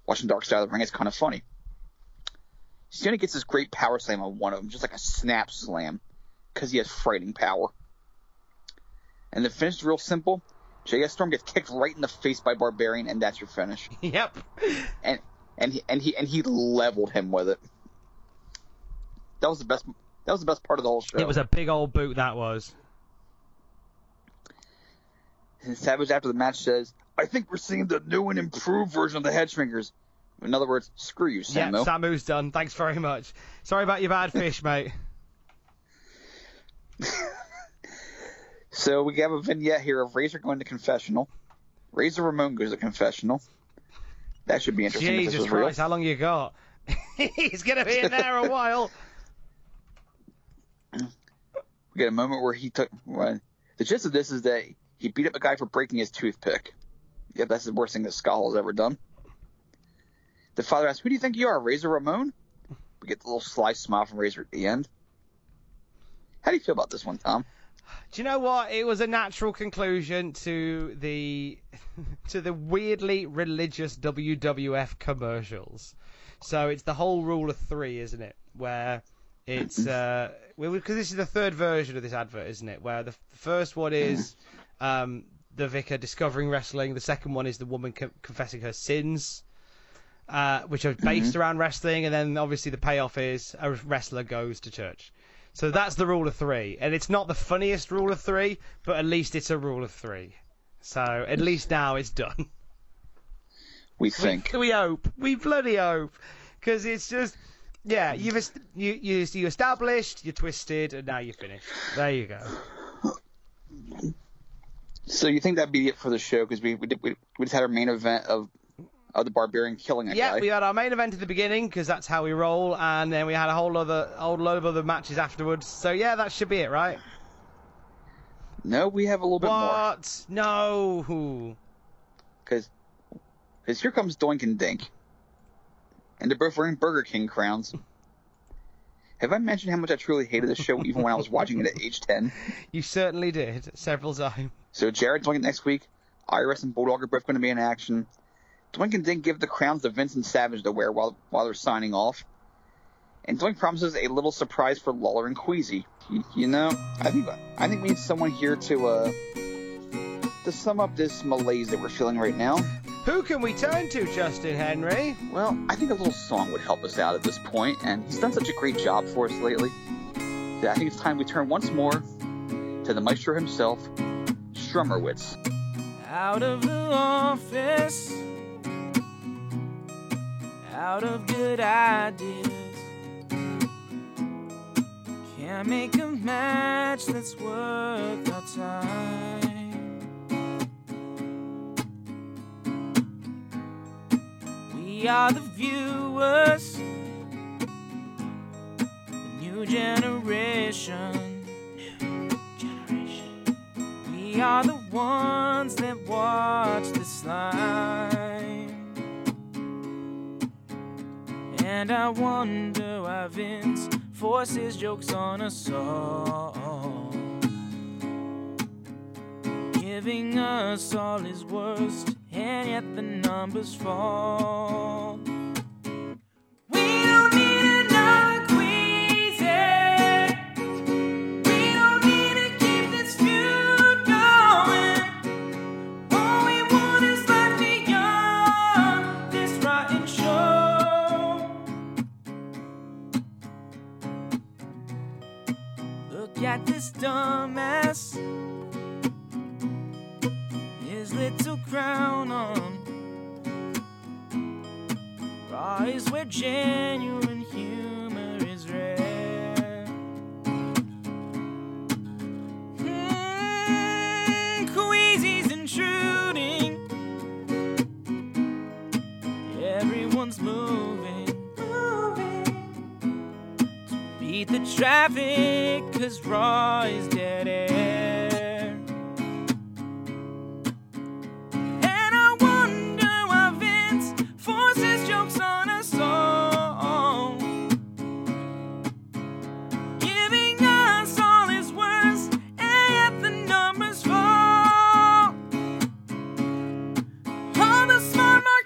watching Dark Side of the Ring is kind of funny. Sione gets this great power slam on one of them, just like a snap slam, because he has frightening power. And the finish is real simple. JS Storm gets kicked right in the face by Barbarian, and that's your finish. Yep. And and he and he and he leveled him with it. That was the best. That was the best part of the whole show. It was a big old boot that was. And Savage after the match says, "I think we're seeing the new and improved version of the Head Shrinkers." In other words, screw you, Yeah, Samu's done. Thanks very much. Sorry about your bad fish, mate. so we have a vignette here of Razor going to confessional. Razor Ramon goes to confessional. That should be interesting. Jesus was real. Christ, how long you got? He's gonna be in there a while. We get a moment where he took. Well, the gist of this is that he beat up a guy for breaking his toothpick. Yeah, that's the worst thing that Skull has ever done. The father asks, "Who do you think you are, Razor Ramon?" We get the little sly smile from Razor at the end. How do you feel about this one, Tom? Do you know what? It was a natural conclusion to the to the weirdly religious WWF commercials. So it's the whole rule of three, isn't it? Where it's uh, because this is the third version of this advert, isn't it? Where the first one is um, the vicar discovering wrestling. The second one is the woman co- confessing her sins, uh, which are based around wrestling, and then obviously the payoff is a wrestler goes to church. So that's the rule of three, and it's not the funniest rule of three, but at least it's a rule of three. So at least now it's done. We think. We, we hope. We bloody hope, because it's just. Yeah, you've you you you established, you're twisted, and now you're finished. There you go. So you think that'd be it for the show? Because we we, did, we we just had our main event of of the Barbarian killing a Yeah, guy. we had our main event at the beginning because that's how we roll, and then we had a whole other whole load of other matches afterwards. So yeah, that should be it, right? No, we have a little bit more. What? No. Because because here comes Doink and Dink, and they're both wearing Burger King crowns. Have I mentioned how much I truly hated this show even when I was watching it at age 10? You certainly did several times. So Jared Doink next week, Iris and Bulldog are both going to be in action. Doink and Dink give the crowns to Vincent Savage to wear while while they're signing off. And Doink promises a little surprise for Lawler and Queasy. You, you know, I think I think we need someone here to uh to sum up this malaise that we're feeling right now. Who can we turn to, Justin Henry? Well, I think a little song would help us out at this point, and he's done such a great job for us lately. that I think it's time we turn once more to the maestro himself, Strummerwitz. Out of the office, out of good ideas. Can't make a match that's worth our time. Are the viewers, the new generation. We are the ones that watch the line. And I wonder why Vince forces jokes on us all. Giving us all his worst, and yet the numbers fall. We don't need another crown on. Raw is where genuine humor is rare. Mm, Queasy's intruding. Everyone's moving. To beat the traffic, cause Raw is dead air.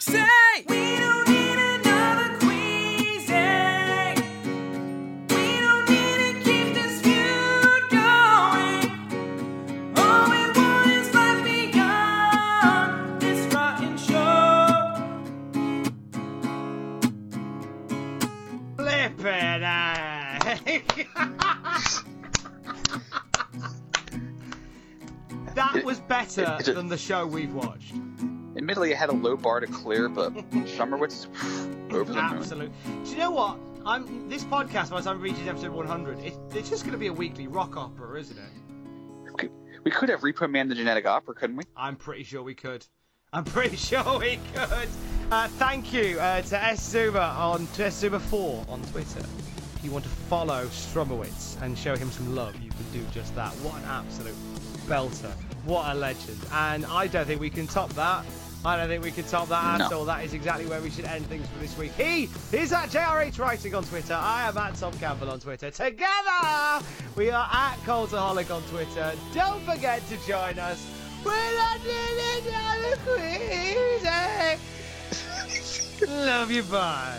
Say we don't need another Queasy. We don't need to keep this feud going. All we want is life beyond this rotten show. Flippin' uh, That was better than the show we've watched. Admittedly, I had a low bar to clear, but Strummerwitz, over the moon. Absolutely. Do you know what? I'm this podcast by the time it reaches episode 100, it, it's just going to be a weekly rock opera, isn't it? We could have Repo Man the Genetic Opera, couldn't we? I'm pretty sure we could. I'm pretty sure we could. Uh, thank you uh, to S Zuma on to S Zuma 4 on Twitter. If you want to follow Strumowitz and show him some love, you can do just that. What an absolute belter! What a legend! And I don't think we can top that I don't think we can top that at No. all. That is exactly where we should end things for this week. He is at JRH Writing on Twitter. I am at Tom Campbell on Twitter. Together, we are at Cultaholic on Twitter. Don't forget to join us. We're not doing quiz. Love you, bye.